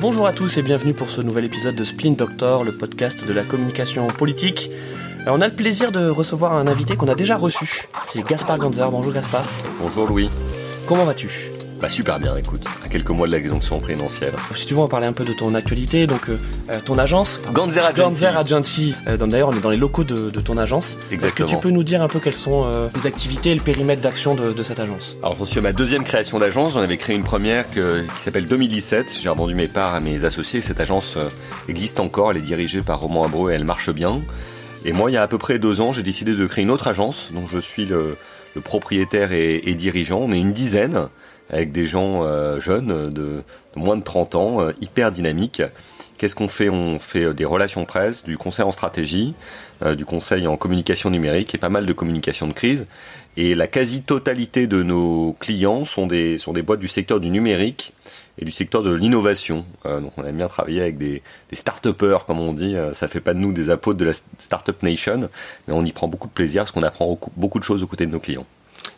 Bonjour à tous et bienvenue pour ce nouvel épisode de Splint Doctor, le podcast de la communication politique. Euh, on a le plaisir de recevoir un invité qu'on a déjà reçu. C'est Gaspard Ganzer. Bonjour Gaspard. Bonjour Louis. Comment vas-tu? Bah super bien, écoute, à quelques mois de l'exemption présidentielle. Si tu veux en parler un peu de ton actualité, donc euh, euh, ton agence Ganzer Agency. Ganzer Agency. D'ailleurs, on est dans les locaux de, ton agence. Exactement. Est-ce que tu peux nous dire un peu quelles sont les activités et le périmètre d'action de, cette agence? Alors, je suis à ma deuxième création d'agence. J'en avais créé une première qui s'appelle 2017. J'ai revendu mes parts à mes associés. Cette agence existe encore. Elle est dirigée par Roman Abreu et elle marche bien. Et moi, il y a à peu près deux ans, j'ai décidé de créer une autre agence dont je suis le, propriétaire et, et, dirigeant. On est une dizaine avec des gens euh, jeunes de, moins de 30 ans, euh, hyper dynamiques. Qu'est-ce qu'on fait? On fait euh, des relations presse, du conseil en stratégie, du conseil en communication numérique et pas mal de communication de crise. Et la quasi-totalité de nos clients sont des, sont des boîtes du secteur du numérique et du secteur de l'innovation. donc on aime bien travailler avec des, des start-upers, comme on dit. ça fait pas de nous des apôtres de la Startup Nation, mais on y prend beaucoup de plaisir parce qu'on apprend beaucoup de choses aux côtés de nos clients.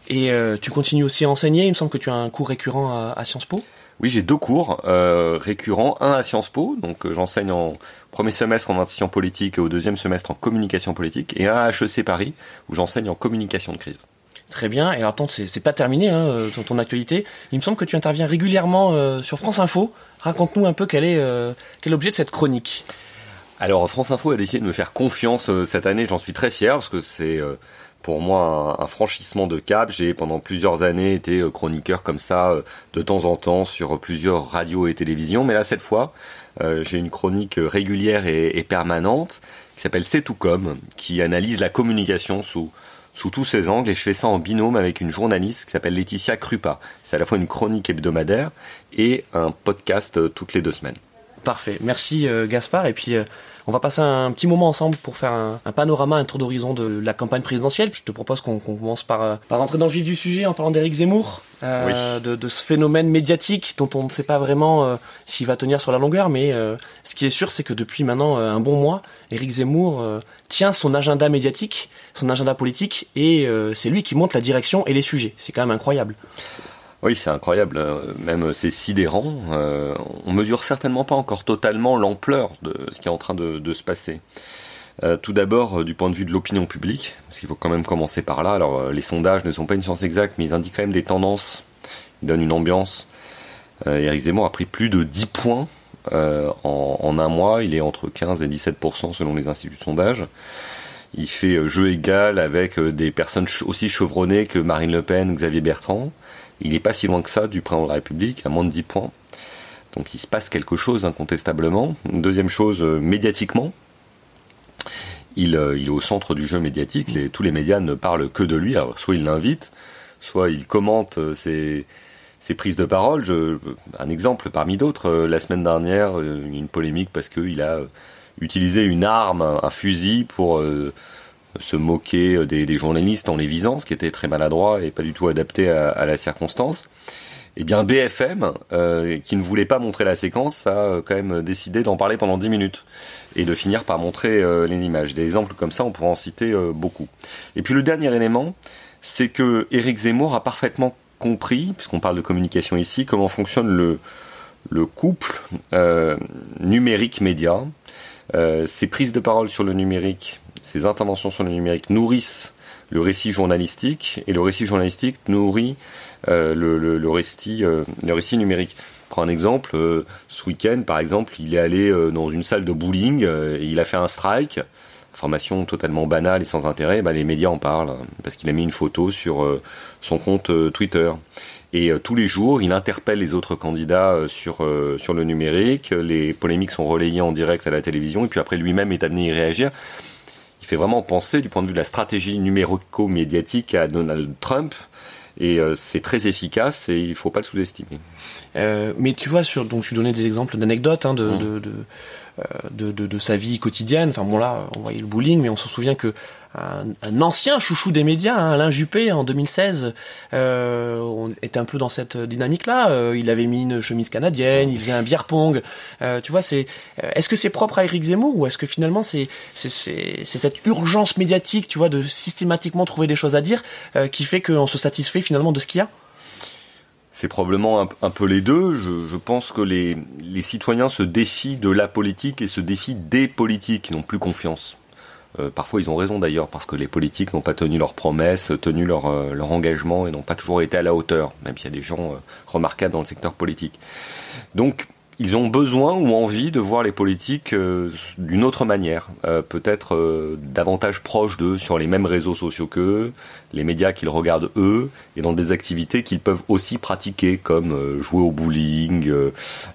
Et euh, tu continues aussi à enseigner. Il me semble que tu as un cours récurrent à, Sciences Po. Oui, j'ai deux cours euh, récurrents, un à Sciences Po, donc euh, j'enseigne en premier semestre en institution politique et au deuxième semestre en communication politique, et un à HEC Paris, où j'enseigne en communication de crise. Très bien. Et alors, attends, c'est pas terminé, hein, ton, ton, actualité. Il me semble que tu interviens régulièrement sur France Info. Raconte-nous un peu quel est, quel est l'objet de cette chronique. Alors, France Info a décidé de me faire confiance cette année. J'en suis très fier parce que c'est pour moi un, franchissement de cap. J'ai pendant plusieurs années été euh, chroniqueur comme ça euh, de temps en temps sur plusieurs radios et télévisions, mais là cette fois euh, j'ai une chronique régulière et, permanente qui s'appelle C'est tout comme, qui analyse la communication sous sous tous ses angles et je fais ça en binôme avec une journaliste qui s'appelle Laetitia Krupa. C'est à la fois une chronique hebdomadaire et un podcast toutes les deux semaines. Parfait. Merci Gaspard et puis on va passer un petit moment ensemble pour faire un, panorama, un tour d'horizon de la campagne présidentielle. Je te propose qu'on commence par, euh, par rentrer dans le vif du sujet en parlant d'Éric Zemmour, euh, de, ce phénomène médiatique dont on ne sait pas vraiment euh, s'il va tenir sur la longueur, mais ce qui est sûr, c'est que depuis maintenant un bon mois, Éric Zemmour tient son agenda médiatique, son agenda politique, et c'est lui qui monte la direction et les sujets. C'est quand même incroyable. Oui, c'est incroyable, euh, même euh, c'est sidérant. Euh, on mesure certainement pas encore totalement l'ampleur de ce qui est en train de, se passer. tout d'abord, du point de vue de l'opinion publique, parce qu'il faut quand même commencer par là. Alors, les sondages ne sont pas une science exacte, mais ils indiquent quand même des tendances, ils donnent une ambiance. Eric Zemmour a pris plus de 10 points en, un mois. Il est entre 15 et 17% selon les instituts de sondage. Il fait jeu égal avec des personnes aussi chevronnées que Marine Le Pen, Xavier Bertrand. Il n'est pas si loin que ça du président de la République, à moins de 10 points. Donc il se passe quelque chose incontestablement. Deuxième chose, euh, médiatiquement, il, euh, il, est au centre du jeu médiatique. Les, tous les médias ne parlent que de lui. Alors soit il l'invite, soit il commente euh, ses, ses, prises de parole. Un exemple parmi d'autres, la semaine dernière, une polémique parce qu'il a utilisé une arme, un fusil pour se moquer euh, des, journalistes en les visant, ce qui était très maladroit et pas du tout adapté à, la circonstance. Eh bien, BFM, euh, qui ne voulait pas montrer la séquence, a euh, quand même décidé d'en parler pendant 10 minutes et de finir par montrer les images. Des exemples comme ça, on pourrait en citer beaucoup. Et puis le dernier élément, c'est que Éric Zemmour a parfaitement compris, puisqu'on parle de communication ici, comment fonctionne le, le couple numérique-média. ses prises de parole sur le numérique ces interventions sur le numérique nourrissent le récit journalistique et le récit journalistique nourrit euh, le, récit, euh, le récit numérique. Prends un exemple, euh, ce week-end par exemple, il est allé dans une salle de bowling et il a fait un strike, information totalement banale et sans intérêt, bah, les médias en parlent parce qu'il a mis une photo sur son compte Twitter. Et tous les jours, il interpelle les autres candidats sur, sur le numérique, les polémiques sont relayées en direct à la télévision, et puis après lui-même est amené à y réagir fait vraiment penser du point de vue de la stratégie numérico-médiatique à Donald Trump. Et euh, c'est très efficace et il faut pas le sous-estimer. Euh, mais tu vois, sur, donc je donnais des exemples d'anecdotes hein, de, mmh. euh, de, de, de, sa vie quotidienne. Enfin bon là, on voyait le bowling, mais on se souvient que un, ancien chouchou des médias, hein, Alain Juppé, en 2016, euh, on était un peu dans cette dynamique-là. Euh, il avait mis une chemise canadienne, il faisait un bière pong. Euh, tu vois, c'est est-ce que c'est propre à Éric Zemmour ou est-ce que finalement c'est c'est cette urgence médiatique, tu vois, de systématiquement trouver des choses à dire qui fait qu'on se satisfait finalement de ce qu'il y a? C'est probablement un, peu les deux. Je, pense que les, les, citoyens se défient de la politique et se défient des politiques qui n'ont plus confiance. Euh, parfois, ils ont raison d'ailleurs, parce que les politiques n'ont pas tenu leurs promesses, tenu leur, euh, leur engagement et n'ont pas toujours été à la hauteur, même s'il y a des gens euh, remarquables dans le secteur politique. Donc, ils ont besoin ou envie de voir les politiques euh, d'une autre manière, euh, peut-être euh, davantage proches d'eux sur les mêmes réseaux sociaux qu'eux, les médias qu'ils regardent eux, et dans des activités qu'ils peuvent aussi pratiquer, comme jouer au bowling,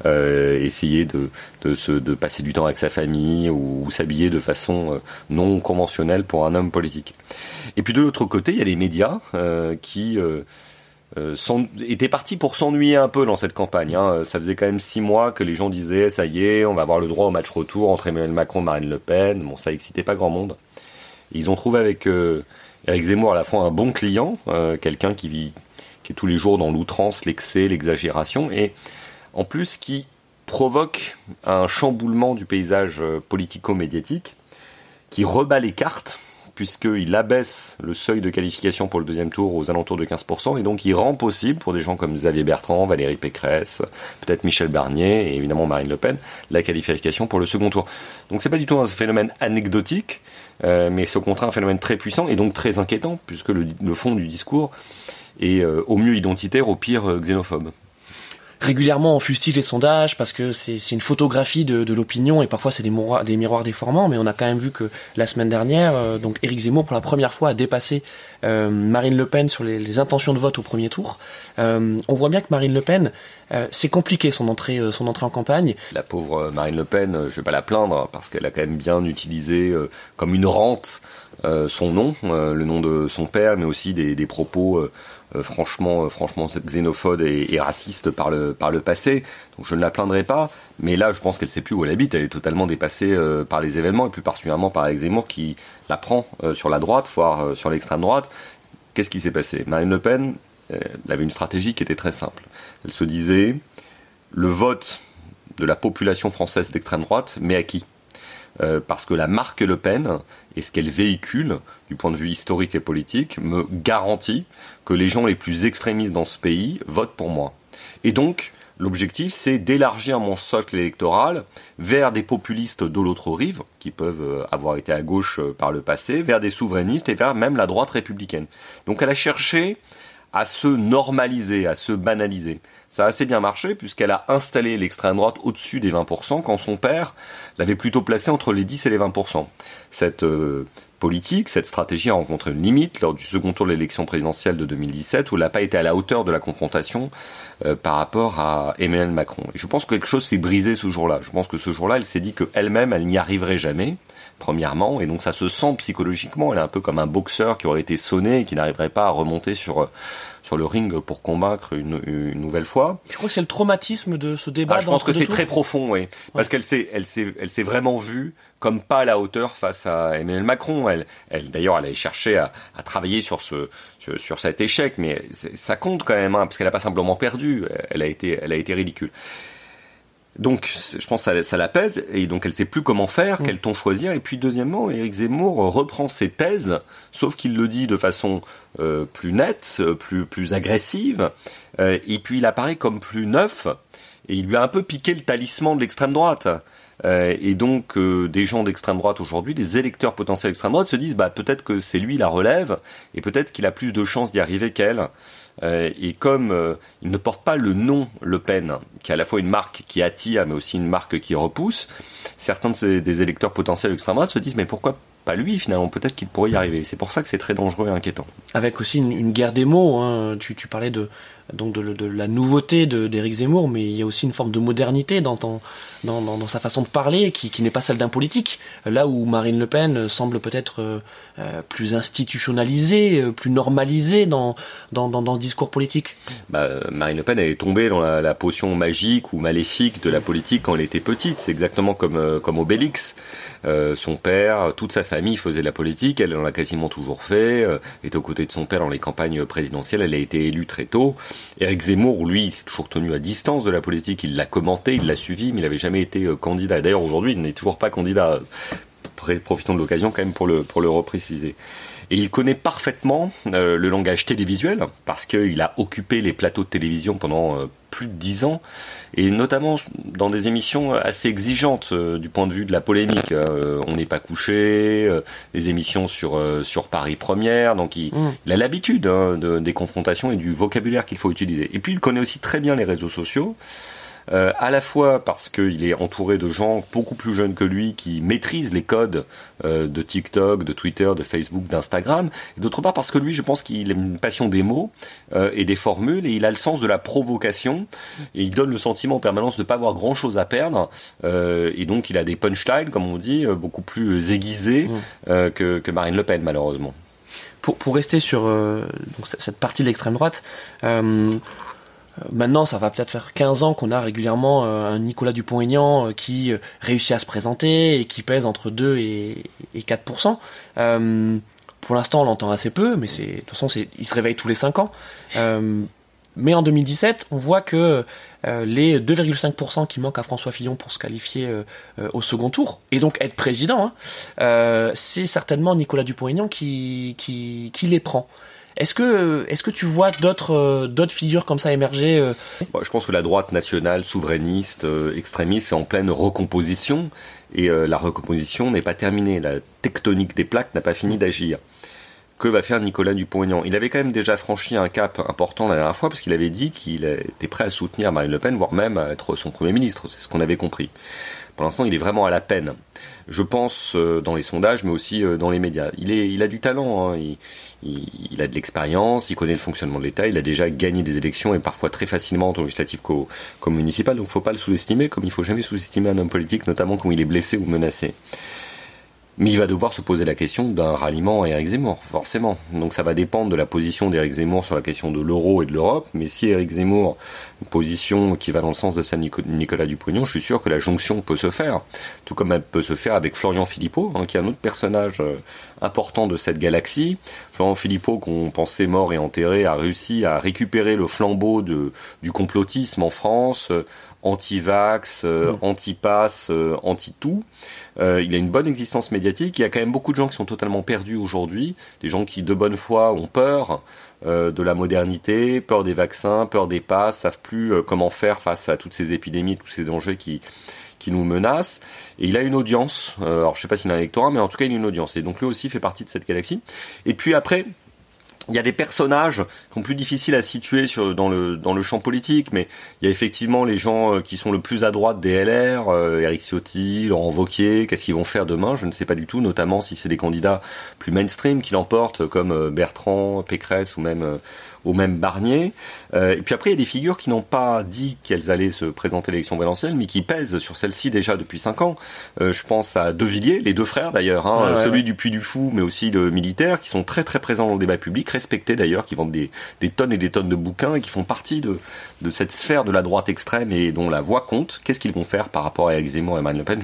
essayer de, de, se, de passer du temps avec sa famille ou, ou s'habiller de façon non conventionnelle pour un homme politique. Et puis de l'autre côté, il y a les médias qui euh, était parti pour s'ennuyer un peu dans cette campagne. Hein. Ça faisait quand même six mois que les gens disaient ça y est, on va avoir le droit au match retour entre Emmanuel Macron et Marine Le Pen. Bon, ça excitait pas grand monde. ils ont trouvé avec euh, Eric Zemmour à la fois un bon client, euh, quelqu'un qui vit, qui est tous les jours dans l'outrance, l'excès, l'exagération, et en plus qui provoque un chamboulement du paysage euh, politico-médiatique, qui rebat les cartes puisqu'il abaisse le seuil de qualification pour le deuxième tour aux alentours de 15%, et donc il rend possible pour des gens comme Xavier Bertrand, Valérie Pécresse, peut-être Michel Barnier et évidemment Marine Le Pen, la qualification pour le second tour. Donc c'est pas du tout un phénomène anecdotique, euh, mais c'est au contraire un phénomène très puissant et donc très inquiétant, puisque le, fond du discours est euh, au mieux identitaire, au pire euh, xénophobe régulièrement on fustige les sondages parce que c'est une photographie de, de l'opinion et parfois c'est des, miroirs, des miroirs déformants, mais on a quand même vu que la semaine dernière, euh, donc Éric Zemmour pour la première fois a dépassé euh, Marine Le Pen sur les, les, intentions de vote au premier tour. Euh, on voit bien que Marine Le Pen, euh, c'est compliqué son entrée, son entrée en campagne. La pauvre Marine Le Pen, je vais pas la plaindre parce qu'elle a quand même bien utilisé comme une rente son nom, le nom de son père, mais aussi des, des propos euh, franchement, euh, franchement xénophobe et, raciste par le, passé. Je ne la plaindrai pas, mais là je pense qu'elle sait plus où elle habite. Elle est totalement dépassée euh, par les événements et plus particulièrement par Alex Zemmour qui la prend sur la droite, voire sur l'extrême droite. Qu'est-ce qui s'est passé? Marine Le Pen elle avait une stratégie qui était très simple. Elle se disait le vote de la population française d'extrême droite, mais à qui? Parce que la marque Le Pen et ce qu'elle véhicule du point de vue historique et politique me garantit que les gens les plus extrémistes dans ce pays votent pour moi. Et donc, l'objectif, c'est d'élargir mon socle électoral vers des populistes de l'autre rive, qui peuvent euh, avoir été à gauche euh, par le passé, vers des souverainistes et vers même la droite républicaine. Donc elle a cherché à se normaliser, à se banaliser. Ça a assez bien marché puisqu'elle a installé l'extrême droite au-dessus des 20% quand son père l'avait plutôt placé entre les 10 et les 20%. Cette euh, politique, cette stratégie a rencontré une limite lors du second tour de l'élection présidentielle de 2017 où elle n'a pas été à la hauteur de la confrontation euh, par rapport à Emmanuel Macron. Et je pense que quelque chose s'est brisé ce jour-là. Je pense que ce jour-là, elle s'est dit qu'elle-même, elle, n'y arriverait jamais premièrement, et donc ça se sent psychologiquement. Elle est un peu comme un boxeur qui aurait été sonné et qui n'arriverait pas à remonter sur sur le ring pour combattre une, une nouvelle fois. Je crois que c'est le traumatisme de ce débat. Ah, je pense que c'est très profond, oui, parce qu'elle s'est elle s'est elle s'est vraiment vue comme pas à la hauteur face à Emmanuel Macron. Elle, elle d'ailleurs, elle a cherché à, à travailler sur ce sur, sur cet échec, mais ça compte quand même, hein, parce qu'elle a pas simplement perdu, elle a été elle a été ridicule. Donc, je pense que ça, ça l'apaise, et donc elle sait plus comment faire, mm. quel ton choisir. Et puis, deuxièmement, Éric Zemmour reprend ses thèses, sauf qu'il le dit de façon euh, plus nette, plus, plus agressive, euh, et puis il apparaît comme plus neuf, et il lui a un peu piqué le talisman de l'extrême droite. Euh, et donc euh, des gens d'extrême droite aujourd'hui, des électeurs potentiels d'extrême droite se disent bah peut-être que c'est lui la relève et peut-être qu'il a plus de chances d'y arriver qu'elle. Euh, et comme il ne porte pas le nom Le Pen, qui est à la fois une marque qui attire mais aussi une marque qui repousse, certains des électeurs potentiels d'extrême droite se disent mais pourquoi pas lui finalement, peut-être qu'il pourrait y arriver. C'est pour ça que c'est très dangereux et inquiétant. Avec aussi une, guerre des mots, hein. tu, tu parlais de, donc de, de, la nouveauté d'Éric Zemmour, mais il y a aussi une forme de modernité dans, dans, dans, dans sa façon de parler qui, qui n'est pas celle d'un politique. Là où Marine Le Pen semble peut-être euh, euh, plus institutionnalisée, euh, plus normalisée dans, dans, dans, dans ce discours politique. Bah, Marine Le Pen est tombée dans la, la, potion magique ou maléfique de la politique quand elle était petite. C'est exactement comme, comme Obélix. son père, toute sa famille faisait de la politique, elle en a quasiment toujours fait, est aux côtés de son père dans les campagnes présidentielles, elle a été élue très tôt. Éric Zemmour, lui, s'est toujours tenu à distance de la politique. Il l'a commenté, il l'a suivi, mais il n'avait jamais été euh, candidat. D'ailleurs, aujourd'hui, il n'est toujours pas candidat. Profitons de l'occasion quand même pour le, pour le repréciser. Et il connaît parfaitement le langage télévisuel parce qu'il a occupé les plateaux de télévision pendant plus de dix ans, et notamment dans des émissions assez exigeantes du point de vue de la polémique. on n'est pas couché, des émissions sur sur Paris Première, donc il, mmh. a l'habitude hein, de, des confrontations et du vocabulaire qu'il faut utiliser. Et puis il connaît aussi très bien les réseaux sociaux. Euh, à la fois parce qu'il est entouré de gens beaucoup plus jeunes que lui qui maîtrisent les codes euh, de TikTok, de Twitter, de Facebook, d'Instagram, et d'autre part parce que lui, je pense qu'il a une passion des mots euh, et des formules, et il a le sens de la provocation, et il donne le sentiment en permanence de ne pas avoir grand-chose à perdre, et donc il a des punchlines, comme on dit, beaucoup plus aiguisés mmh. que, que, Marine Le Pen, malheureusement. Pour, pour rester sur donc, cette partie de l'extrême droite, euh, maintenant, ça va peut-être faire 15 ans qu'on a régulièrement euh, un Nicolas Dupont-Aignan euh, qui réussit à se présenter et qui pèse entre 2 et, 4%. pour l'instant, on l'entend assez peu, mais de toute façon, il se réveille tous les 5 ans. mais en 2017, on voit que les 2,5% qui manquent à François Fillon pour se qualifier au second tour, et donc être président, hein, c'est certainement Nicolas Dupont-Aignan qui les prend. Est-ce que, est-ce que tu vois d'autres, euh, d'autres figures comme ça émerger euh Je pense que la droite nationale, souverainiste, euh, extrémiste est en pleine recomposition et la recomposition n'est pas terminée. La tectonique des plaques n'a pas fini d'agir. Que va faire Nicolas Dupont-Aignan? Il avait quand même déjà franchi un cap important la dernière fois parce qu'il avait dit qu'il était prêt à soutenir Marine Le Pen, voire même à être son premier ministre. C'est ce qu'on avait compris. Pour l'instant, il est vraiment à la peine. Je pense dans les sondages, mais aussi dans les médias. Il, est, il a du talent. Hein. Il, il, a de l'expérience, il connaît le fonctionnement de l'État, il a déjà gagné des élections et parfois très facilement en tant législatif qu'au municipal, donc il ne faut pas le sous-estimer, comme il ne faut jamais sous-estimer un homme politique, notamment quand il est blessé ou menacé. Mais il va devoir se poser la question d'un ralliement à Éric Zemmour, forcément. Donc ça va dépendre de la position d'Éric Zemmour sur la question de l'euro et de l'Europe. Mais si Éric Zemmour, une position qui va dans le sens de celle de Nicolas Dupont, je suis sûr que la jonction peut se faire. Tout comme elle peut se faire avec Florian Philippot, hein, qui est un autre personnage euh, important de cette galaxie. Florian Philippot, qu'on pensait mort et enterré, a réussi à récupérer le flambeau de, du complotisme en France, euh, anti-vax, euh, anti-pass, euh, anti-tout. Euh, il a une bonne existence médiatique. Il y a quand même beaucoup de gens qui sont totalement perdus aujourd'hui, des gens qui de bonne foi ont peur de la modernité, peur des vaccins, peur des passes, savent plus comment faire face à toutes ces épidémies, tous ces dangers qui qui nous menacent. Et il a une audience. alors je sais pas s'il a un électorat, mais en tout cas il a une audience. Et donc lui aussi fait partie de cette galaxie. Et puis après, il y a des personnages qui sont plus difficiles à situer sur, dans, le, dans le champ politique, mais il y a effectivement les gens euh, qui sont le plus à droite des LR, euh, Eric Ciotti, Laurent Vauquier, qu'est-ce qu'ils vont faire demain, je ne sais pas du tout, notamment si c'est des candidats plus mainstream qui l'emportent, comme euh, Bertrand, Pécresse ou même au même Barnier. Euh, et puis après, il y a des figures qui n'ont pas dit qu'elles allaient se présenter à l'élection valencienne, mais qui pèsent sur celle-ci déjà depuis cinq ans. Euh, je pense à De Villiers, les deux frères d'ailleurs, hein, celui du Puy du Fou, mais aussi le militaire, qui sont très très présents dans le débat public, respectés d'ailleurs, qui vendent des, tonnes et des tonnes de bouquins et qui font partie de, cette sphère de la droite extrême et dont la voix compte. Qu'est-ce qu'ils vont faire par rapport à Eric Zemmour et Marine Le Pen?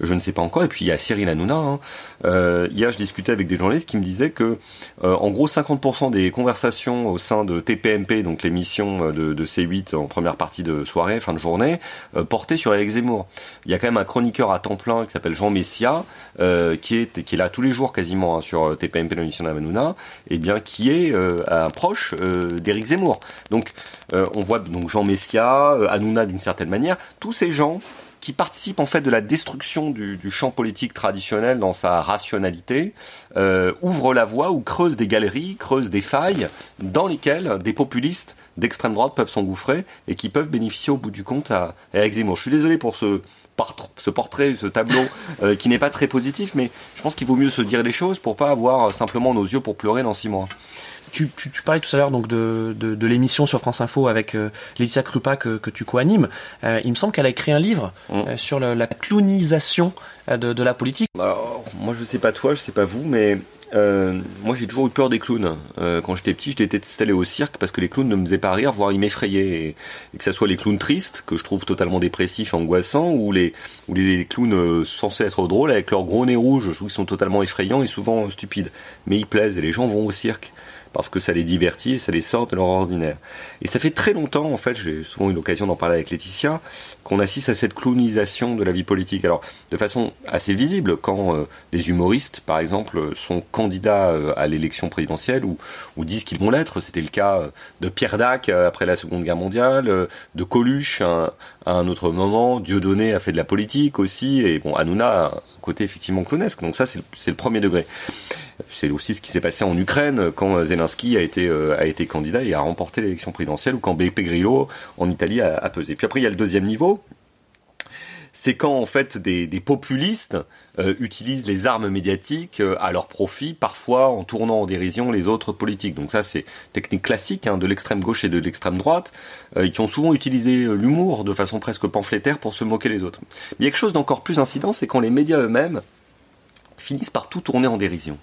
Je ne, sais pas encore. Et puis il y a Cyril Hanouna. Hein. Euh, hier, je discutais avec des journalistes qui me disaient que, euh, en gros, 50% des conversations au sein de TPMP, donc l'émission euh, de, de, C8 en première partie de soirée, fin de journée, portaient sur Eric Zemmour. Il y a quand même un chroniqueur à temps plein qui s'appelle Jean Messia, qui est là tous les jours quasiment hein, sur TPMP, l'émission d'Hanouna, et bien qui est un proche d'Éric Zemmour. Donc on voit donc Jean Messia, Hanouna d'une certaine manière, tous ces gens qui participe en fait de la destruction du, champ politique traditionnel dans sa rationalité, euh, ouvre la voie ou creuse des galeries, creuse des failles dans lesquelles des populistes d'extrême droite peuvent s'engouffrer et qui peuvent bénéficier au bout du compte à, à Eric Zemmour. Je suis désolé pour ce, ce portrait, ce tableau euh, qui n'est pas très positif, mais je pense qu'il vaut mieux se dire les choses pour pas avoir simplement nos yeux pour pleurer dans six mois. Tu, tu, tu, parlais tout à l'heure donc de, de, de l'émission sur France Info avec euh, Laetitia Krupa que, que tu co-animes. Euh, il me semble qu'elle a écrit un livre mmh. euh, sur la clonisation de, de, la politique. Alors, moi je sais pas toi, je sais pas vous, mais euh, moi j'ai toujours eu peur des clowns. Euh, quand j'étais petit, j'étais installé au cirque parce que les clowns ne me faisaient pas rire, voire ils m'effrayaient. Et, que ce soit les clowns tristes, que je trouve totalement dépressifs angoissants, ou les, ou les clowns euh, censés être drôles avec leur gros nez rouge, je trouve qu'ils sont totalement effrayants et souvent stupides. Mais ils plaisent et les gens vont au cirque. Parce que ça les divertit et ça les sort de leur ordinaire. Et ça fait très longtemps, en fait, j'ai souvent eu l'occasion d'en parler avec Laetitia, qu'on assiste à cette clownisation de la vie politique. Alors, de façon assez visible, quand euh, des humoristes, par exemple, sont candidats euh, à l'élection présidentielle ou, disent qu'ils vont l'être, c'était le cas de Pierre Dac après la Seconde Guerre mondiale, de Coluche à un autre moment, Dieudonné a fait de la politique aussi, et bon, Hanouna a un côté effectivement clownesque, donc ça c'est le, premier degré. C'est aussi ce qui s'est passé en Ukraine quand Zelensky a été, euh, a été candidat et a remporté l'élection présidentielle, ou quand Beppe Grillo en Italie a, pesé. Puis après il y a le deuxième niveau, c'est quand en fait des, populistes euh, utilisent les armes médiatiques euh, à leur profit, parfois en tournant en dérision les autres politiques. Donc ça c'est technique classique hein, de l'extrême gauche et de l'extrême droite, euh, qui ont souvent utilisé l'humour de façon presque pamphlétaire pour se moquer les autres. Mais il y a quelque chose d'encore plus incident, c'est quand les médias eux-mêmes finissent par tout tourner en dérision.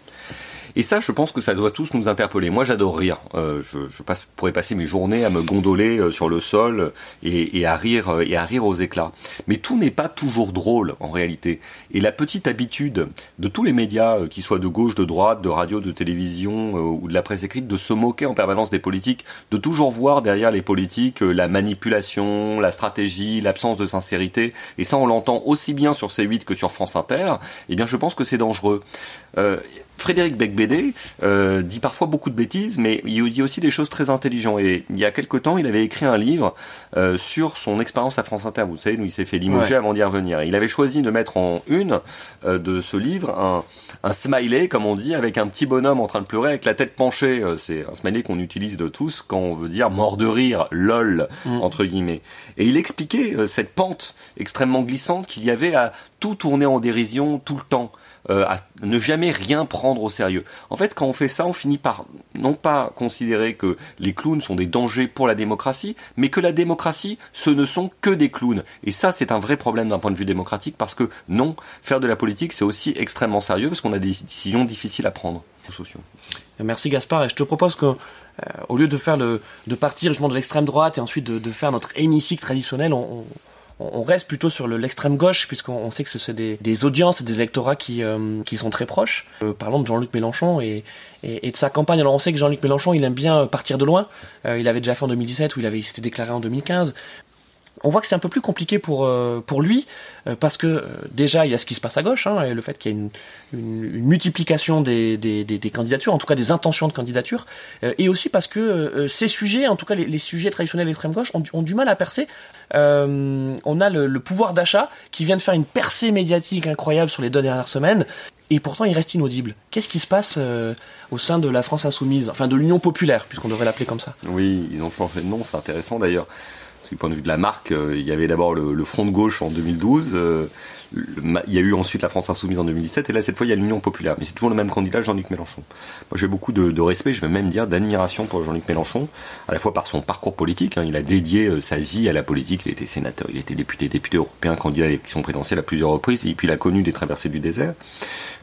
Et ça, je pense que ça doit tous nous interpeller. Moi, j'adore rire. Euh, je, je passe, pourrais passer mes journées à me gondoler euh, sur le sol et, et, à rire euh, et à rire aux éclats. Mais tout n'est pas toujours drôle en réalité. Et la petite habitude de tous les médias, euh, qui soient de gauche, de droite, de radio, de télévision ou de la presse écrite, de se moquer en permanence des politiques, de toujours voir derrière les politiques la manipulation, la stratégie, l'absence de sincérité. Et ça, on l'entend aussi bien sur C8 que sur France Inter. Eh bien, je pense que c'est dangereux. Euh, Frédéric Becbédé euh, dit parfois beaucoup de bêtises, mais il dit aussi des choses très intelligentes. Et il y a quelque temps, il avait écrit un livre euh, sur son expérience à France Inter. Vous savez, où il s'est fait limoger avant d'y revenir. Il avait choisi de mettre en une euh, de ce livre un, un, smiley, comme on dit, avec un petit bonhomme en train de pleurer avec la tête penchée. Euh, c'est un smiley qu'on utilise de tous quand on veut dire mort de rire, lol, mm. entre guillemets. Et il expliquait euh, cette pente extrêmement glissante qu'il y avait à tout tourner en dérision tout le temps. Euh, à ne jamais rien prendre au sérieux. En fait, quand on fait ça, on finit par non pas considérer que les clowns sont des dangers pour la démocratie, mais que la démocratie, ce ne sont que des clowns. Et ça, c'est un vrai problème d'un point de vue démocratique, parce que non, faire de la politique, c'est aussi extrêmement sérieux, parce qu'on a des décisions difficiles à prendre. Sociaux. Merci Gaspard, et je te propose que, euh, au lieu de faire le, de partir justement de l'extrême droite et ensuite de, faire notre hémicycle traditionnel, on, on reste plutôt sur l'extrême gauche puisqu'on sait que ce sont des, des audiences et des électorats qui, euh, qui sont très proches. Euh, parlons de Jean-Luc Mélenchon et, et, de sa campagne. Alors on sait que Jean-Luc Mélenchon, il aime bien partir de loin. Euh, il avait déjà fait en 2017 où il avait s'était déclaré en 2015 on voit que c'est un peu plus compliqué pour euh, pour lui euh, parce que euh, déjà il y a ce qui se passe à gauche hein, et le fait qu'il y ait une, une, multiplication des, des, des, candidatures en tout cas des intentions de candidature et aussi parce que ces sujets en tout cas les, sujets traditionnels d'extrême gauche ont, ont, du mal à percer. On a le, le pouvoir d'achat qui vient de faire une percée médiatique incroyable sur les deux dernières semaines et pourtant il reste inaudible. Qu'est-ce qui se passe au sein de la France insoumise, enfin de l'Union populaire, puisqu'on devrait l'appeler comme ça? Oui, ils ont changé de nom, c'est intéressant d'ailleurs du point de vue de la marque, euh, il y avait d'abord le, Front de gauche en 2012, euh, il y a eu ensuite la France Insoumise en 2017, et là cette fois il y a l'Union Populaire. Mais c'est toujours le même candidat, Jean-Luc Mélenchon. Moi j'ai beaucoup de, respect, je vais même dire d'admiration pour Jean-Luc Mélenchon, à la fois par son parcours politique, hein. il a dédié euh, sa vie à la politique, il était sénateur, il était député, député européen, candidat à l'élection présidentielle à plusieurs reprises, et puis il a connu des traversées du désert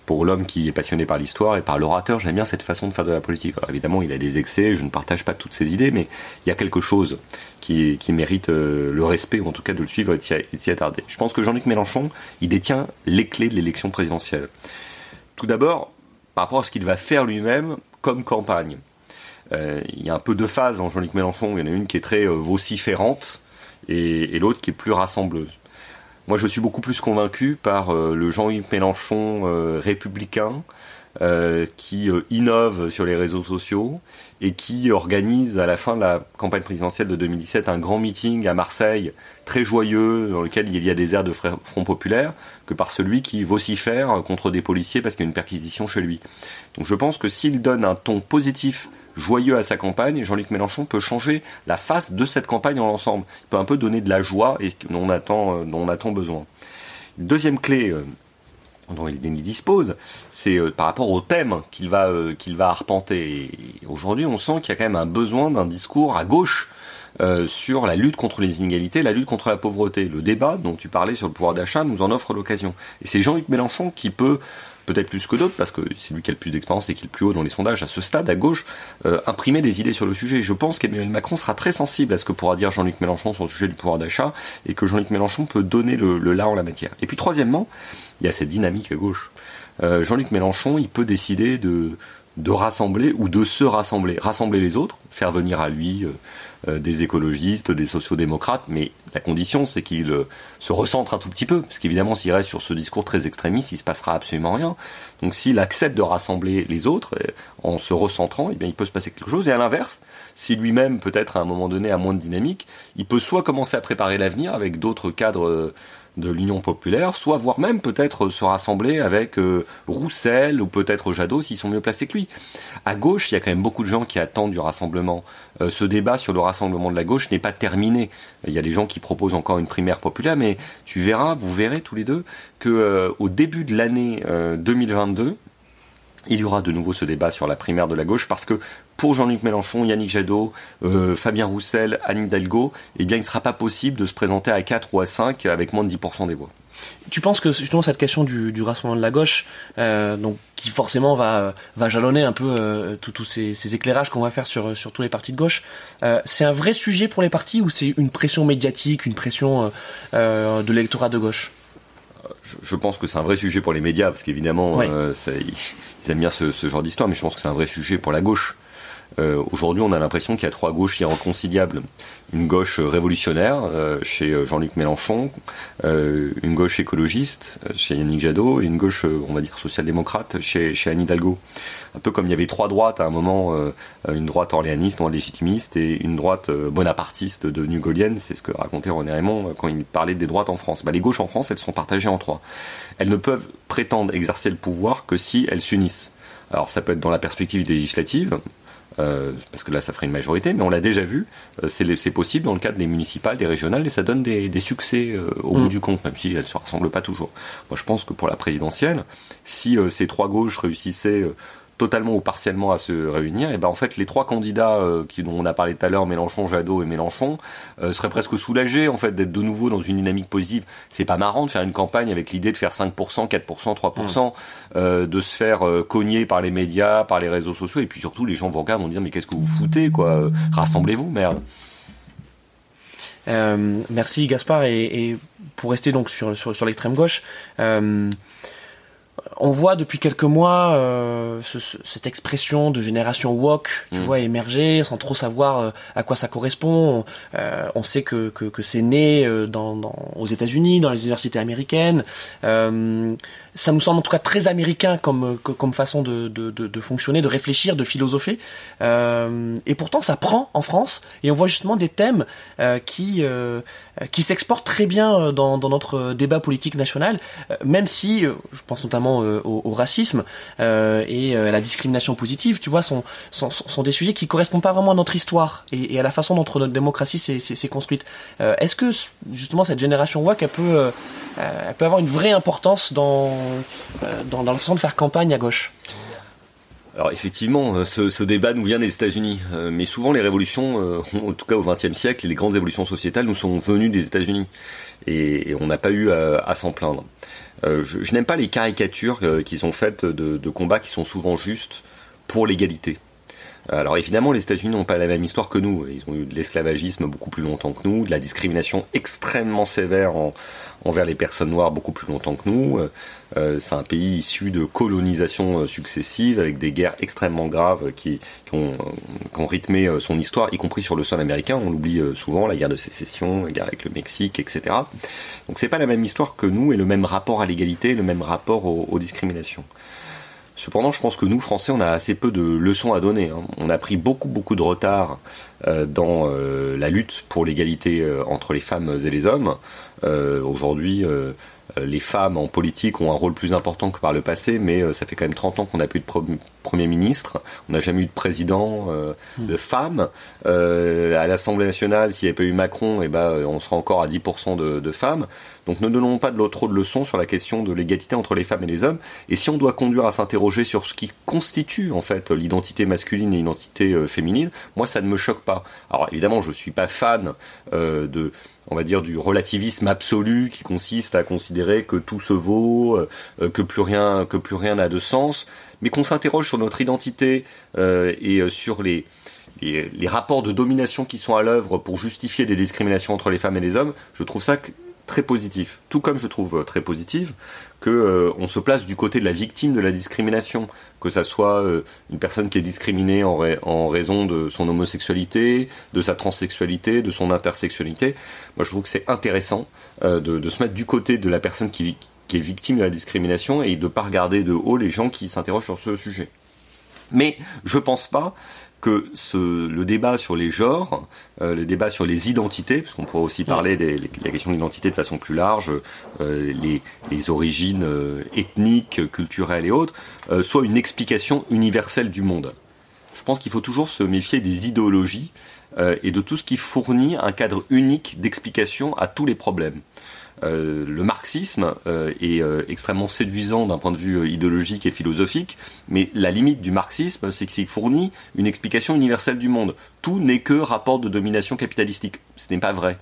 pour l'homme qui est passionné par l'histoire et par l'orateur, j'aime bien cette façon de faire de la politique. Alors évidemment, il a des excès, je ne partage pas toutes ses idées, mais il y a quelque chose qui, mérite euh, le respect, ou en tout cas de le suivre et de s'y attarder. Je pense que Jean-Luc Mélenchon, il détient les clés de l'élection présidentielle. Tout d'abord, par rapport à ce qu'il va faire lui-même comme campagne. Euh, il y a un peu deux phases en Jean-Luc Mélenchon. Il y en a une qui est très euh, vociférante et l'autre qui est plus rassembleuse. Moi, je suis beaucoup plus convaincu par euh, le Jean-Yves Mélenchon euh, républicain euh, qui innove sur les réseaux sociaux et qui organise à la fin de la campagne présidentielle de 2017 un grand meeting à Marseille très joyeux dans lequel il y a des airs de Front Populaire que par celui qui vocifère contre des policiers parce qu'il y a une perquisition chez lui. Donc je pense que s'il donne un ton positif joyeux à sa campagne, Jean-Luc Mélenchon peut changer la face de cette campagne en l'ensemble. Il peut un peu donner de la joie et dont on attend, euh, dont on attend besoin. Deuxième clé euh, dont il dispose, c'est euh, par rapport au thème qu'il va, qu'il va arpenter. Aujourd'hui, on sent qu'il y a quand même un besoin d'un discours à gauche sur la lutte contre les inégalités, la lutte contre la pauvreté. Le débat dont tu parlais sur le pouvoir d'achat nous en offre l'occasion. Et c'est Jean-Luc Mélenchon qui peut peut-être plus que d'autres, parce que c'est lui qui a le plus d'expérience et qui est le plus haut dans les sondages à ce stade, à gauche, euh, imprimer des idées sur le sujet. Je pense qu'Emmanuel Macron sera très sensible à ce que pourra dire Jean-Luc Mélenchon sur le sujet du pouvoir d'achat, et que Jean-Luc Mélenchon peut donner le, là en la matière. Et puis troisièmement, il y a cette dynamique à gauche. Euh, Jean-Luc Mélenchon, il peut décider de rassembler ou de se rassembler. Rassembler les autres, faire venir à lui euh, des écologistes, des sociodémocrates, mais la condition c'est qu'il euh, se recentre un tout petit peu, parce qu'évidemment s'il reste sur ce discours très extrémiste, il se passera absolument rien. Donc s'il accepte de rassembler les autres en se recentrant, eh bien il peut se passer quelque chose. Et à l'inverse, si lui-même peut-être à un moment donné a moins de dynamique, il peut soit commencer à préparer l'avenir avec d'autres cadres de l'Union populaire, soit voire même peut-être se rassembler avec euh, Roussel ou peut-être Jadot s'ils sont mieux placés que lui. À gauche, il y a quand même beaucoup de gens qui attendent du rassemblement. Euh, ce débat sur le rassemblement de la gauche n'est pas terminé. Il y a des gens qui proposent encore une primaire populaire, mais tu verras, vous verrez tous les deux, que euh, au début de l'année 2022, il y aura de nouveau ce débat sur la primaire de la gauche parce que pour Jean-Luc Mélenchon, Yannick Jadot, euh, Fabien Roussel, Anne Hidalgo, eh bien, il ne sera pas possible de se présenter à 4 ou à 5 avec moins de 10% des voix. Tu penses que justement cette question du, rassemblement de la gauche, euh, donc qui forcément va va jalonner un peu euh, tous ces, éclairages qu'on va faire sur sur tous les partis de gauche, c'est un vrai sujet pour les partis ou c'est une pression médiatique, une pression de l'électorat de gauche? Je, pense que c'est un vrai sujet pour les médias, parce qu'évidemment, ils, aiment bien ce, ce genre d'histoire, mais je pense que c'est un vrai sujet pour la gauche. Euh, aujourd'hui, on a l'impression qu'il y a trois gauches irréconciliables. Une gauche révolutionnaire euh, chez euh, Jean-Luc Mélenchon, une gauche écologiste chez Yannick Jadot et une gauche, on va dire, social-démocrate chez, chez Anne Hidalgo. Un peu comme il y avait trois droites à un moment, une droite orléaniste, non légitimiste, et une droite bonapartiste devenue gaulienne. C'est ce que racontait René Raymond quand il parlait des droites en France. Bah, les gauches en France, elles sont partagées en trois. Elles ne peuvent prétendre exercer le pouvoir que si elles s'unissent. Alors ça peut être dans la perspective législative, euh, parce que là ça ferait une majorité, mais on l'a déjà vu, euh, c'est possible dans le cadre des municipales, des régionales, et ça donne des, des succès euh, au bout mm. du compte, même si elles ne se rassemblent pas toujours. Moi je pense que pour la présidentielle, si ces trois gauches réussissaient totalement ou partiellement à se réunir, et ben en fait les trois candidats euh, qui, dont on a parlé tout à l'heure, Mélenchon, Jadot et Mélenchon, euh, seraient presque soulagés en fait d'être de nouveau dans une dynamique positive. C'est pas marrant de faire une campagne avec l'idée de faire 5%, 4%, 3%, euh, de se faire euh, cogner par les médias, par les réseaux sociaux, et puis surtout les gens vous regardent vont dire mais qu'est-ce que vous foutez quoi, rassemblez-vous merde. merci Gaspard et, et, pour rester donc sur sur, sur l'extrême gauche on voit depuis quelques mois euh, cette expression de génération woke, tu mm. vois, émerger sans trop savoir euh, à quoi ça correspond. Euh, on sait que, que, c'est né dans, aux États-Unis, dans les universités américaines. ça nous semble en tout cas très américain comme, comme façon de, de, de, fonctionner, de réfléchir, de philosopher. et pourtant, ça prend en France et on voit justement des thèmes qui qui s'exportent très bien dans, dans notre débat politique national, même si, je pense notamment euh, au, racisme euh, et euh, à la discrimination positive, tu vois, sont, sont, sont, des sujets qui correspondent pas vraiment à notre histoire et, à la façon dont notre démocratie s'est construite. Est-ce que justement cette génération WAC, elle peut, elle peut avoir une vraie importance dans, dans, dans la façon de faire campagne à gauche? Alors effectivement, ce, ce, débat nous vient des États-Unis, mais souvent les révolutions, en tout cas au XXe siècle, les grandes évolutions sociétales nous sont venues des États-Unis, et, on n'a pas eu à s'en plaindre. Euh, je, n'aime pas les caricatures euh, qui sont faites de combats qui sont souvent justes pour l'égalité. Alors évidemment, les États-Unis n'ont pas la même histoire que nous. Ils ont eu de l'esclavagisme beaucoup plus longtemps que nous, de la discrimination extrêmement sévère envers les personnes noires beaucoup plus longtemps que nous. Euh, c'est un pays issu de colonisations euh, successives avec des guerres extrêmement graves qui, ont, rythmé euh, son histoire, y compris sur le sol américain. On l'oublie souvent, la guerre de sécession, la guerre avec le Mexique, etc. Donc c'est pas la même histoire que nous et le même rapport à l'égalité, le même rapport aux discriminations. Cependant, je pense que nous, Français, on a assez peu de leçons à donner. Hein. On a pris beaucoup, beaucoup de retard euh, dans euh, la lutte pour l'égalité euh, entre les femmes et les hommes. Aujourd'hui, les femmes en politique ont un rôle plus important que par le passé, mais euh, ça fait quand même 30 ans qu'on n'a plus de Premier ministre, on n'a jamais eu de président euh, de femme. à l'Assemblée nationale, s'il n'y avait pas eu Macron, eh ben, on sera encore à 10% de, femmes. Donc ne donnons pas de trop de leçons sur la question de l'égalité entre les femmes et les hommes. Et si on doit conduire à s'interroger sur ce qui constitue en fait l'identité masculine et l'identité féminine, moi ça ne me choque pas. Alors évidemment, je suis pas fan de on va dire du relativisme absolu qui consiste à considérer que tout se vaut, euh, que plus rien que plus rien n'a de sens, mais qu'on s'interroge sur notre identité euh, et euh, sur les, les, rapports de domination qui sont à l'œuvre pour justifier des discriminations entre les femmes et les hommes, je trouve ça très positif. Tout comme je trouve très positif que on se place du côté de la victime de la discrimination, que ça soit une personne qui est discriminée en, raison de son homosexualité, de sa transsexualité, de son intersexualité. Moi, je trouve que c'est intéressant de, de, se mettre du côté de la personne qui, qui est victime de la discrimination et de ne pas regarder de haut les gens qui s'interrogent sur ce sujet. Mais je pense pas que ce, le débat sur les genres, euh, le débat sur les identités, parce qu'on pourrait aussi parler de la question de l'identité de façon plus large, euh, les, les, origines euh, ethniques, culturelles et autres, soit une explication universelle du monde. Je pense qu'il faut toujours se méfier des idéologies et de tout ce qui fournit un cadre unique d'explication à tous les problèmes. Euh, le marxisme euh, est euh, extrêmement séduisant d'un point de vue idéologique et philosophique, mais la limite du marxisme, c'est qu'il fournit une explication universelle du monde. Tout n'est que rapport de domination capitalistique. Ce n'est pas vrai.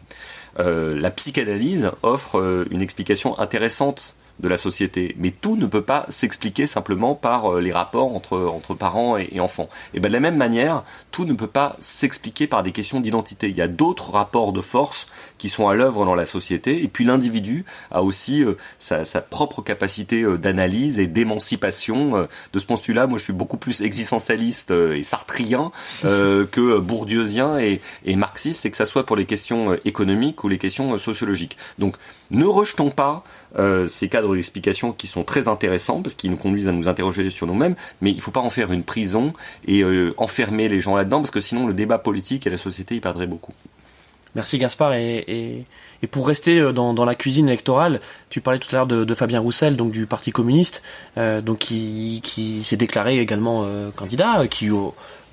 la psychanalyse offre une explication intéressante de la société. Mais tout ne peut pas s'expliquer simplement par euh, les rapports entre, entre parents et, enfants. Et bien de la même manière, tout ne peut pas s'expliquer par des questions d'identité. Il y a d'autres rapports de force qui sont à l'œuvre dans la société. Et puis l'individu a aussi euh, sa, sa, propre capacité euh, d'analyse et d'émancipation. de ce point de vue-là, moi je suis beaucoup plus existentialiste et sartrien que bourdieusien et, et marxiste, c'est que ça soit pour les questions économiques ou les questions sociologiques. Donc ne rejetons pas euh, ces cadres d'explication qui sont très intéressants parce qu'ils nous conduisent à nous interroger sur nous-mêmes, mais il ne faut pas en faire une prison et euh, enfermer les gens là-dedans parce que sinon le débat politique et la société y perdraient beaucoup. Merci Gaspard. Et, pour rester euh, dans, la cuisine électorale, tu parlais tout à l'heure de, Fabien Roussel, donc du Parti communiste, donc qui, s'est déclaré également candidat, qui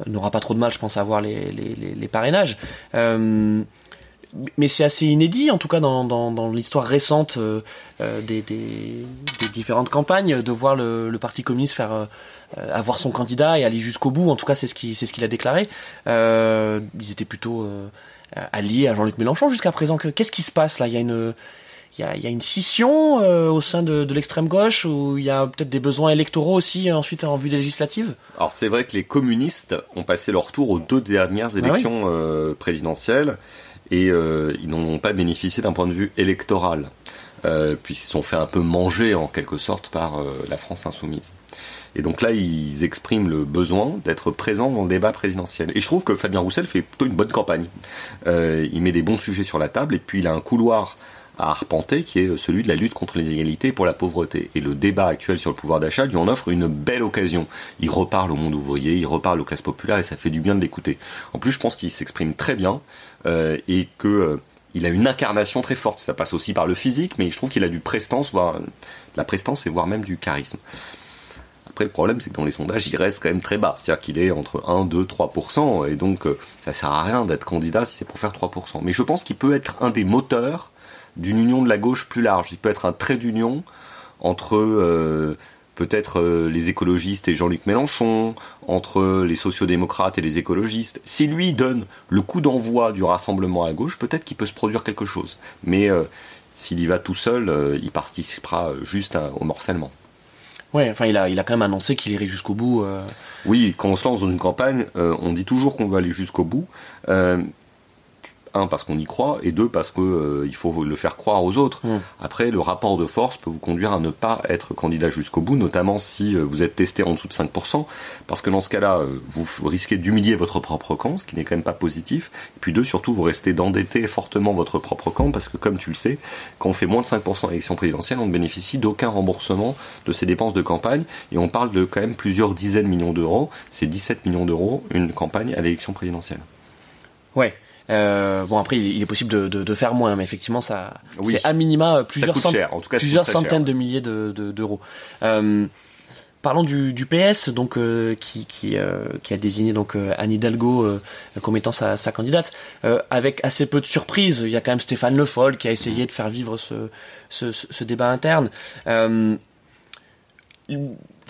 n'aura pas trop de mal, je pense, à avoir les parrainages mais c'est assez inédit, en tout cas dans, dans, dans l'histoire récente euh, euh, des, des, des, différentes campagnes, de voir le, le Parti communiste faire euh, avoir son candidat et aller jusqu'au bout. En tout cas, c'est ce qu'il ce qu'il a déclaré. ils étaient plutôt alliés à Jean-Luc Mélenchon jusqu'à présent. Qu'est-ce qui se passe là? Il y a une il y a, il y a une scission au sein de, de l'extrême gauche où il y a peut-être des besoins électoraux aussi ensuite en vue des législatives? Alors c'est vrai que les communistes ont passé leur tour aux deux dernières ah élections présidentielles et euh, ils n'ont pas bénéficié d'un point de vue électoral, euh, puisqu'ils sont fait un peu manger en quelque sorte par euh, la France insoumise. Et donc là, ils expriment le besoin d'être présents dans le débat présidentiel. Et je trouve que Fabien Roussel fait plutôt une bonne campagne. Euh, il met des bons sujets sur la table, et puis il a un couloir à arpenter, qui est celui de la lutte contre les inégalités et pour la pauvreté. Et le débat actuel sur le pouvoir d'achat lui en offre une belle occasion. Il reparle au monde ouvrier, il reparle aux classes populaires et ça fait du bien de l'écouter. En plus, je pense qu'il s'exprime très bien et que euh, il a une incarnation très forte. Ça passe aussi par le physique, mais je trouve qu'il a du prestance, voire de la prestance et voire même du charisme. Après, le problème, c'est que dans les sondages, il reste quand même très bas. C'est-à-dire qu'il est entre 1, 2, 3%, et donc euh, ça sert à rien d'être candidat si c'est pour faire 3%. Mais je pense qu'il peut être un des moteurs d'une union de la gauche plus large. Il peut être un trait d'union entre euh, peut-être euh, les écologistes et Jean-Luc Mélenchon, entre les sociodémocrates et les écologistes. Si lui donne le coup d'envoi du rassemblement à gauche, peut-être qu'il peut se produire quelque chose. Mais euh, s'il y va tout seul, il participera juste au morcellement. Ouais, enfin, il a, il a quand même annoncé qu'il irait jusqu'au bout. Oui, quand on se lance dans une campagne, on dit toujours qu'on veut aller jusqu'au bout un parce qu'on y croit et deux parce que euh, il faut le faire croire aux autres. Mm. Après, le rapport de force peut vous conduire à ne pas être candidat jusqu'au bout, notamment si euh, vous êtes testé en dessous de 5%, parce que dans ce cas-là, euh, vous risquez d'humilier votre propre camp, ce qui n'est quand même pas positif. Et puis deux, surtout, vous restez d'endetter fortement votre propre camp, parce que comme tu le sais, quand on fait moins de 5% à l'élection présidentielle, on ne bénéficie d'aucun remboursement de ses dépenses de campagne, et on parle de quand même plusieurs dizaines de millions d'euros. C'est 17 millions d'euros une campagne à l'élection présidentielle. Ouais. Euh, bon après il est possible de, de, de, faire moins, mais effectivement ça c'est à minima euh, plusieurs, En tout cas, plusieurs centaines de milliers d'euros. De, euh, parlons du, du, PS donc euh, qui qui, euh, qui, a désigné donc Anne Hidalgo comme étant sa, sa candidate avec assez peu de surprises. Il y a quand même Stéphane Le Foll qui a essayé de faire vivre ce, ce, ce débat interne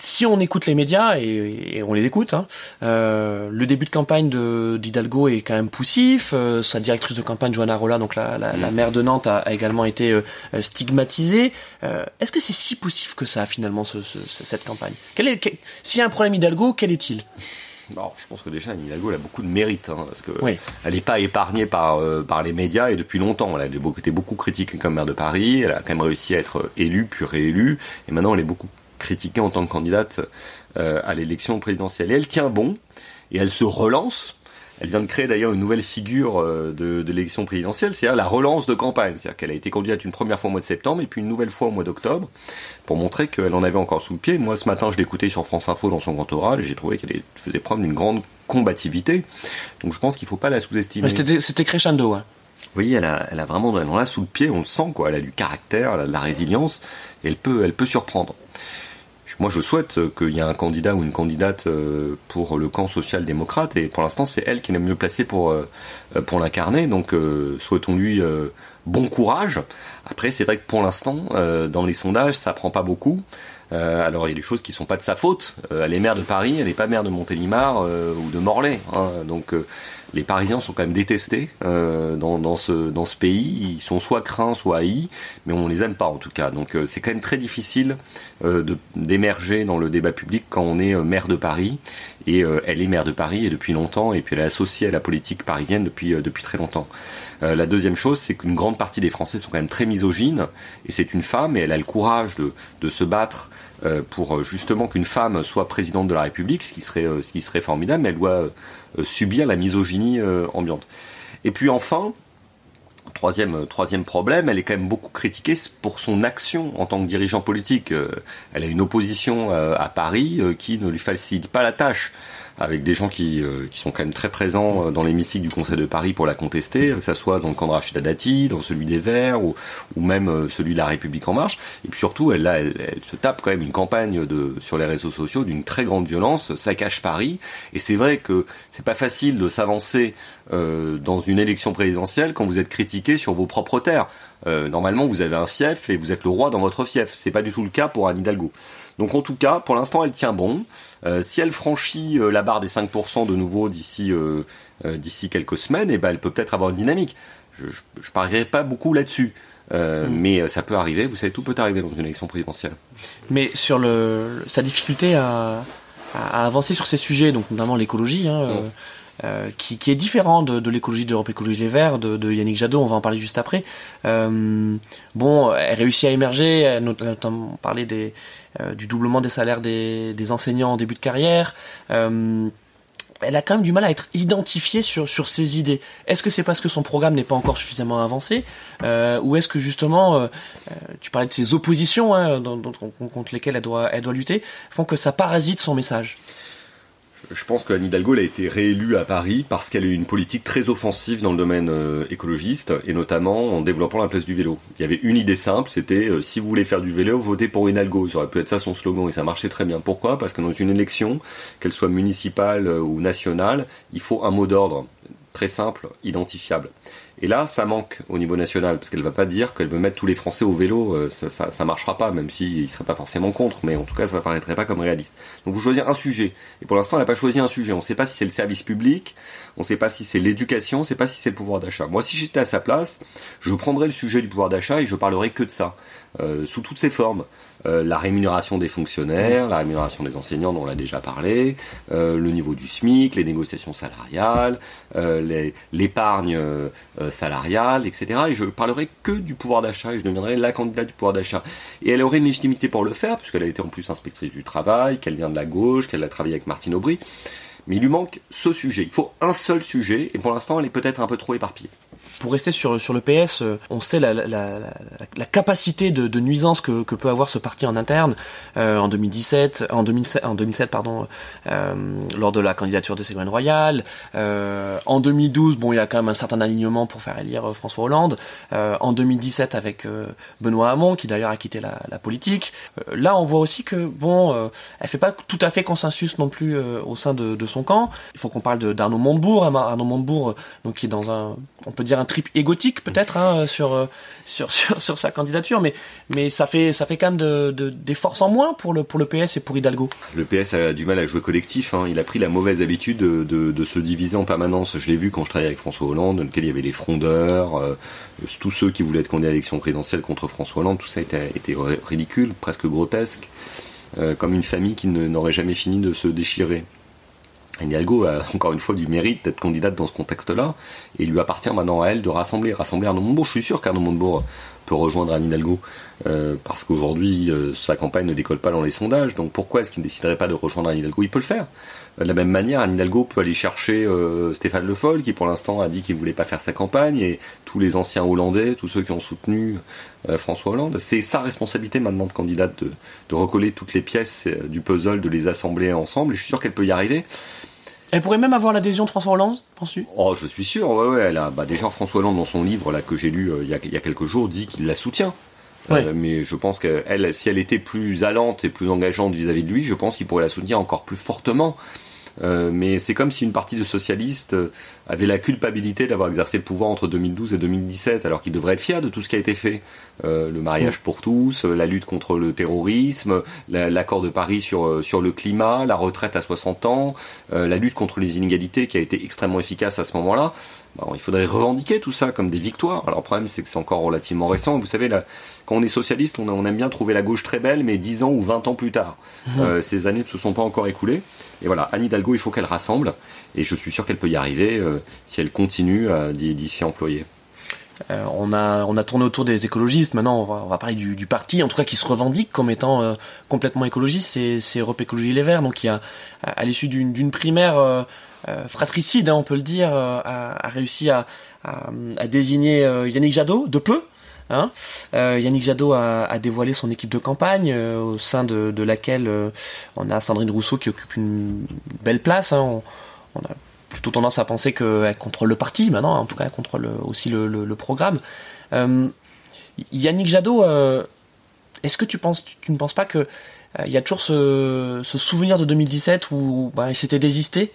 si on écoute les médias et, on les écoute, hein, euh, le début de campagne de d'Hidalgo est quand même poussif. Euh, sa directrice de campagne, Joanna Rolla, donc la, la, la maire de Nantes, a, également été euh, stigmatisée. Est-ce que c'est si poussif que ça finalement ce, ce, cette campagne? Quel est, S'il y a un problème Hidalgo, quel est-il? Je pense que déjà Hidalgo elle a beaucoup de mérite hein, parce que elle n'est pas épargnée par par les médias et depuis longtemps. Elle a été beaucoup critiquée comme maire de Paris. Elle a quand même réussi à être élue puis réélue et maintenant elle est beaucoup critiquée en tant que candidate à l'élection présidentielle. Et elle tient bon et elle se relance elle vient de créer d'ailleurs une nouvelle figure euh, de, de l'élection présidentielle, c'est-à-dire la relance de campagne. C'est-à-dire qu'elle a été candidate une première fois au mois de septembre et puis une nouvelle fois au mois d'octobre pour montrer qu'elle en avait encore sous le pied. Moi, ce matin, je l'écoutais sur France Info dans son grand oral et j'ai trouvé qu'elle faisait preuve d'une grande combativité. Donc je pense qu'il ne faut pas la sous-estimer. C'était crescendo. Hein. Elle a, elle a vraiment, elle en a sous le pied, on le sent, quoi. Elle a du caractère, elle a de la résilience, et elle peut, elle peut surprendre. Moi, je souhaite qu'il y ait un candidat ou une candidate euh, pour le camp social-démocrate, et pour l'instant, c'est elle qui est le mieux placée pour, euh, pour l'incarner. Donc, euh, souhaitons-lui bon courage. Après, c'est vrai que pour l'instant, dans les sondages, ça prend pas beaucoup. alors il y a des choses qui sont pas de sa faute. elle est maire de Paris, elle n'est pas maire de Montélimar ou de Morlaix. Hein. donc les Parisiens sont quand même détestés euh, dans, ce, dans ce pays. Ils sont soit craints, soit haïs, mais on les aime pas en tout cas. Donc euh, c'est quand même très difficile euh, d'émerger dans le débat public quand on est maire de Paris. Et elle est maire de Paris et depuis longtemps, et puis elle est associée à la politique parisienne depuis, depuis très longtemps. la deuxième chose, c'est qu'une grande partie des Français sont quand même très misogynes, et c'est une femme, et elle a le courage de, de se battre pour justement qu'une femme soit présidente de la République, ce qui serait, ce qui serait formidable, mais elle doit subir la misogynie euh, ambiante. Et puis enfin, Troisième, troisième problème, elle est quand même beaucoup critiquée pour son action en tant que dirigeant politique. Euh, elle a une opposition à Paris qui ne lui facilite pas la tâche avec des gens qui, euh, qui sont quand même très présents euh, dans l'hémicycle du Conseil de Paris pour la contester, que ça soit dans le camp de dans celui des Verts ou, ou même euh, celui de la République en marche. Et puis surtout, elle, là, elle, se tape quand même une campagne de, sur les réseaux sociaux d'une très grande violence, ça cache Paris. Et c'est vrai que c'est pas facile de s'avancer euh, dans une élection présidentielle quand vous êtes critiqué sur vos propres terres. Euh, normalement, vous avez un fief et vous êtes le roi dans votre fief. C'est pas du tout le cas pour Anne Hidalgo. Donc en tout cas, pour l'instant, elle tient bon. Euh, si elle franchit euh, la barre des 5% de nouveau d'ici euh, d'ici quelques semaines, et eh ben, elle peut peut-être avoir une dynamique. Je, je, parierais pas beaucoup là-dessus. Mm. Mais ça peut arriver, vous savez, tout peut arriver dans une élection présidentielle. Mais sur le, sa difficulté à, à avancer sur ces sujets, donc notamment l'écologie, hein, mm. Euh, qui, qui, est différent de, de l'écologie d'Europe Écologie Les Verts, de, de, Yannick Jadot, on va en parler juste après. Euh, bon, elle réussit à émerger, notamment parler des, euh, du doublement des salaires des, des, enseignants en début de carrière. Euh, elle a quand même du mal à être identifiée sur, sur ses idées. Est-ce que c'est parce que son programme n'est pas encore suffisamment avancé euh, Ou est-ce que justement, tu parlais de ses oppositions hein, contre lesquelles elle doit, elle doit lutter, font que ça parasite son message? Je pense que Hidalgo a été réélue à Paris parce qu'elle a eu une politique très offensive dans le domaine euh, écologiste et notamment en développant la place du vélo. Il y avait une idée simple, c'était euh, si vous voulez faire du vélo, votez pour Hidalgo. Ça aurait pu être ça son slogan et ça marchait très bien. Pourquoi? Parce que dans une élection, qu'elle soit municipale euh, ou nationale, il faut un mot d'ordre très simple, identifiable. Et là, ça manque au niveau national, parce qu'elle va pas dire qu'elle veut mettre tous les Français au vélo, euh, ça, ça, marchera pas, même s'ils ne seraient pas forcément contre, mais en tout cas, ça ne paraîtrait pas comme réaliste. Donc vous choisissez un sujet. Et pour l'instant, elle n'a pas choisi un sujet. On ne sait pas si c'est le service public, on ne sait pas si c'est l'éducation, on ne sait pas si c'est le pouvoir d'achat. Moi, si j'étais à sa place, je prendrais le sujet du pouvoir d'achat et je parlerais que de ça, euh, sous toutes ses formes. Euh, la rémunération des fonctionnaires, la rémunération des enseignants dont on l'a déjà parlé, euh, le niveau du SMIC, les négociations salariales, l'épargne salariale, etc. Et je parlerai que du pouvoir d'achat et je deviendrai la candidate du pouvoir d'achat. Et elle aurait une légitimité pour le faire, puisqu'elle a été en plus inspectrice du travail, qu'elle vient de la gauche, qu'elle a travaillé avec Martine Aubry. Mais il lui manque ce sujet. Il faut un seul sujet, et pour l'instant, elle est peut-être un peu trop éparpillée pour rester sur, sur le PS, euh, on sait la, la, capacité de, de, nuisance que, que, peut avoir ce parti en interne. Euh, en 2017, en 2007, en 2007 pardon, euh, lors de la candidature de Ségolène Royal. En 2012, bon, il y a quand même un certain alignement pour faire élire François Hollande. En 2017, avec Benoît Hamon, qui d'ailleurs a quitté la, la politique. là, on voit aussi que bon, elle fait pas tout à fait consensus non plus au sein de, de, son camp. Il faut qu'on parle d'Arnaud Montebourg, Arnaud Montebourg, donc qui est dans un, on peut dire un trip égotique peut-être hein, sur, sur, sa candidature, mais mais ça fait quand même de, de, des forces en moins pour le pour PS et pour Hidalgo. Le PS a du mal à jouer collectif. Hein. Il a pris la mauvaise habitude de, se diviser en permanence. Je l'ai vu quand je travaillais avec François Hollande, dans lequel il y avait les frondeurs, euh, tous ceux qui voulaient être candidats à l'élection présidentielle contre François Hollande. Tout ça était, était ridicule, presque grotesque, euh, comme une famille qui n'aurait jamais fini de se déchirer. Hidalgo a encore une fois du mérite d'être candidate dans ce contexte-là, et il lui appartient maintenant à elle de rassembler, rassembler Arnaud Montebourg. Je suis sûr qu'Arnaud Montebourg peut rejoindre Anne Hidalgo, euh, parce qu'aujourd'hui, euh, sa campagne ne décolle pas dans les sondages, donc pourquoi est-ce qu'il ne déciderait pas de rejoindre Anne Hidalgo? Il peut le faire. De la même manière, Anne peut aller chercher euh, Stéphane Le Foll, qui pour l'instant a dit qu'il voulait pas faire sa campagne, et tous les anciens Hollandais, tous ceux qui ont soutenu François Hollande. C'est sa responsabilité maintenant de candidate de, de recoller toutes les pièces du puzzle, de les assembler ensemble, et je suis sûr qu'elle peut y arriver. Elle pourrait même avoir l'adhésion de François Hollande, penses-tu? Oh, je suis sûr, ouais, ouais. Elle a, bah, déjà, François Hollande, dans son livre là que j'ai lu euh, il, y a, il, y a, quelques jours, dit qu'il la soutient. Euh, mais je pense qu'elle, si elle était plus allante et plus engageante vis-à-vis de lui, je pense qu'il pourrait la soutenir encore plus fortement. Euh, mais c'est comme si une partie de socialistes euh, avait la culpabilité d'avoir exercé le pouvoir entre 2012 et 2017, alors qu'ils devraient être fiers de tout ce qui a été fait. Euh, le mariage pour tous, la lutte contre le terrorisme, l'accord de Paris sur, sur le climat, la retraite à 60 ans, la lutte contre les inégalités qui a été extrêmement efficace à ce moment-là. Bon, il faudrait revendiquer tout ça comme des victoires. Alors le problème c'est que c'est encore relativement récent. Vous savez, là, quand on est socialiste, on, on, aime bien trouver la gauche très belle, mais 10 ans ou 20 ans plus tard. Mmh. ces années ne se sont pas encore écoulées. Et voilà, Anne Hidalgo, il faut qu'elle rassemble, et je suis sûr qu'elle peut y arriver euh, si elle continue d'y s'y employer. Euh, on, a, on a tourné autour des écologistes, maintenant on va, on va parler du, du, parti, en tout cas qui se revendique comme étant euh, complètement écologiste, c'est Europe Écologie Les Verts, donc il a, à, l'issue d'une primaire euh, fratricide, hein, on peut le dire, a, a, réussi à, à désigner Yannick Jadot, de peu, Hein euh, Yannick Jadot a, a, dévoilé son équipe de campagne, euh, au sein de, de laquelle euh, on a Sandrine Rousseau qui occupe une belle place. Hein. On, on, a plutôt tendance à penser qu'elle contrôle le parti maintenant, en tout cas elle contrôle aussi le, le, le programme. Euh, Yannick Jadot, est-ce que tu penses, tu, tu, ne penses pas que il y a toujours ce, ce, souvenir de 2017 où bah, il s'était désisté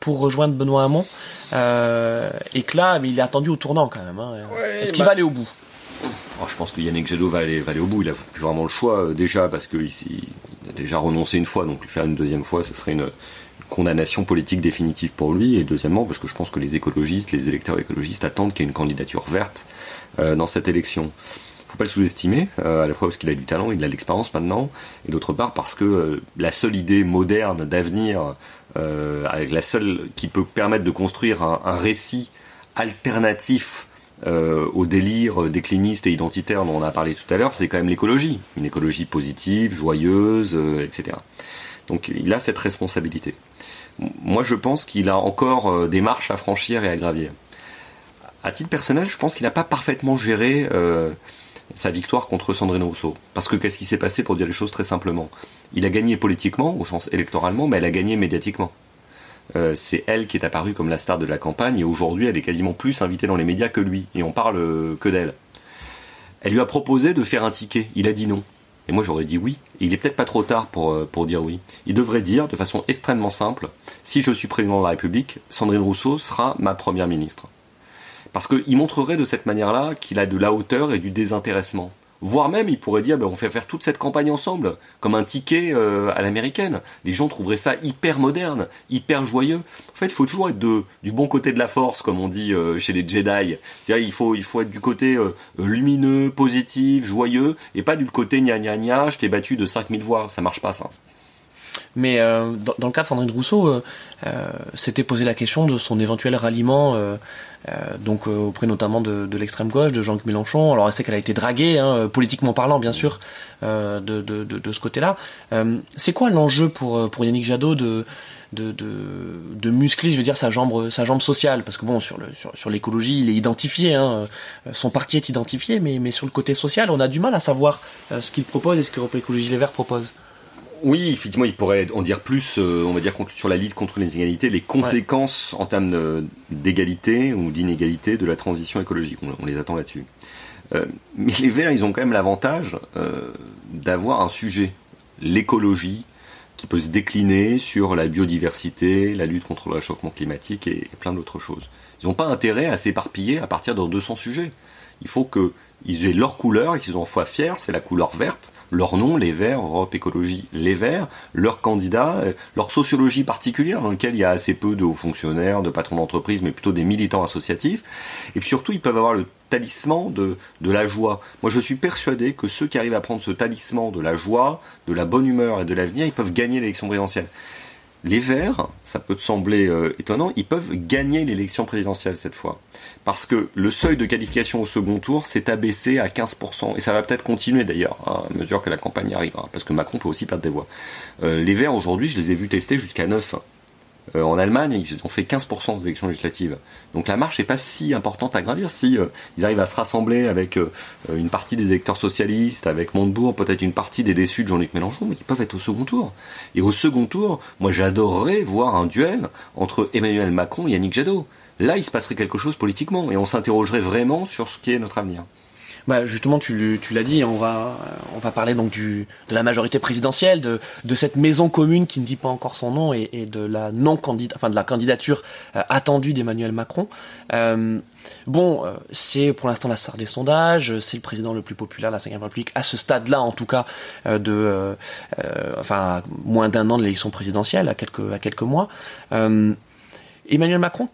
pour rejoindre Benoît Hamon et que là, mais il est attendu au tournant quand même. Hein. Ouais, Est-ce qu'il bah... va aller au bout? Alors, je pense que Yannick Jadot va aller, au bout. Il a plus vraiment le choix euh, déjà parce qu'il a déjà renoncé une fois, donc lui faire une deuxième fois, ce serait une, condamnation politique définitive pour lui. Et deuxièmement, parce que je pense que les écologistes, les électeurs écologistes attendent qu'il y ait une candidature verte euh, dans cette élection. Faut pas le sous-estimer, euh, à la fois parce qu'il a du talent, il a de l'expérience maintenant, et d'autre part parce que la seule idée moderne d'avenir, avec la seule qui peut permettre de construire un récit alternatif euh, au délire décliniste et identitaire dont on a parlé tout à l'heure, c'est quand même l'écologie. Une écologie positive, joyeuse, euh, etc. Donc il a cette responsabilité. Moi je pense qu'il a encore euh, des marches à franchir et à gravir. À titre personnel, je pense qu'il n'a pas parfaitement géré sa victoire contre Sandrine Rousseau. Parce que qu'est-ce qui s'est passé pour dire les choses très simplement? Il a gagné politiquement, au sens électoralement, mais elle a gagné médiatiquement. Euh, c'est elle qui est apparue comme la star de la campagne et aujourd'hui elle est quasiment plus invitée dans les médias que lui et on parle euh, que d'elle. Elle lui a proposé de faire un ticket, il a dit non. Et moi j'aurais dit oui. Et il est peut-être pas trop tard pour, euh, pour dire oui. Il devrait dire de façon extrêmement simple, si je suis président de la République, Sandrine Rousseau sera ma première ministre. Parce qu'il montrerait de cette manière-là qu'il a de la hauteur et du désintéressement. Voire même, il pourrait dire, ben, on fait faire toute cette campagne ensemble, comme un ticket euh, à l'américaine. Les gens trouveraient ça hyper moderne, hyper joyeux. En fait, il faut toujours être de, du bon côté de la force, comme on dit euh, chez les Jedi. C'est-à-dire, il faut, il faut être du côté euh, lumineux, positif, joyeux, et pas du côté gna gna gna, je t'ai battu de 5000 voix. Ça marche pas, ça. Mais dans, le cas de Sandrine Rousseau, euh, s'était posé la question de son éventuel ralliement, euh, euh, donc auprès notamment de, de l'extrême gauche, de Jean-Luc Mélenchon. Alors, c'est qu'elle a été draguée, hein, politiquement parlant, bien sûr, de, de, de, de, ce côté-là. c'est quoi l'enjeu pour, pour Yannick Jadot de, de, de, de, muscler, je veux dire, sa jambe, sa jambe sociale? Parce que bon, sur, le, sur, sur l'écologie, il est identifié, hein, son parti est identifié, mais, mais sur le côté social, on a du mal à savoir ce qu'il propose et ce que Europe Écologie Les Verts propose. Oui, effectivement, il pourrait en dire plus, euh, on va dire, sur la lutte contre les inégalités, les conséquences ouais. en termes d'égalité ou d'inégalité de la transition écologique. On, on les attend là-dessus. Euh, mais les Verts, ils ont quand même l'avantage euh, d'avoir un sujet, l'écologie, qui peut se décliner sur la biodiversité, la lutte contre le réchauffement climatique et, et plein d'autres choses. Ils n'ont pas intérêt à s'éparpiller à partir de 200 sujets. Il faut que ils aient leur couleur et qu'ils en soient fiers, c'est la couleur verte, leur nom, les Verts, Europe Écologie, les Verts, leur candidat, leur sociologie particulière dans laquelle il y a assez peu de hauts fonctionnaires, de patrons d'entreprise, mais plutôt des militants associatifs. Et puis surtout, ils peuvent avoir le talisman de, de la joie. Moi, je suis persuadé que ceux qui arrivent à prendre ce talisman de la joie, de la bonne humeur et de l'avenir, ils peuvent gagner l'élection présidentielle. Les Verts, ça peut te sembler euh, étonnant, ils peuvent gagner l'élection présidentielle cette fois. Parce que le seuil de qualification au second tour s'est abaissé à 15%. Et ça va peut-être continuer d'ailleurs, à mesure que la campagne arrivera. Parce que Macron peut aussi perdre des voix. Euh, les Verts, aujourd'hui, je les ai vus tester jusqu'à 9. Euh, en Allemagne, ils ont fait 15% des élections législatives. Donc la marche n'est pas si importante à gravir. Si euh, ils arrivent à se rassembler avec euh, une partie des électeurs socialistes, avec Montebourg, peut-être une partie des déçus de Jean-Luc Mélenchon, ils peuvent être au second tour. Et au second tour, moi j'adorerais voir un duel entre Emmanuel Macron et Yannick Jadot. Là, il se passerait quelque chose politiquement et on s'interrogerait vraiment sur ce qui est notre avenir. Bah justement, tu, l'as dit, on va on va parler donc du de la majorité présidentielle, de de cette maison commune qui ne dit pas encore son nom et, et de la non candidat, enfin de la candidature euh, attendue d'Emmanuel Macron. Euh, bon, euh, c'est pour l'instant la star des sondages, c'est le président le plus populaire de la Ve République à ce stade-là, en tout cas, de enfin moins d'un an de l'élection présidentielle, à à quelques mois. Emmanuel Macron,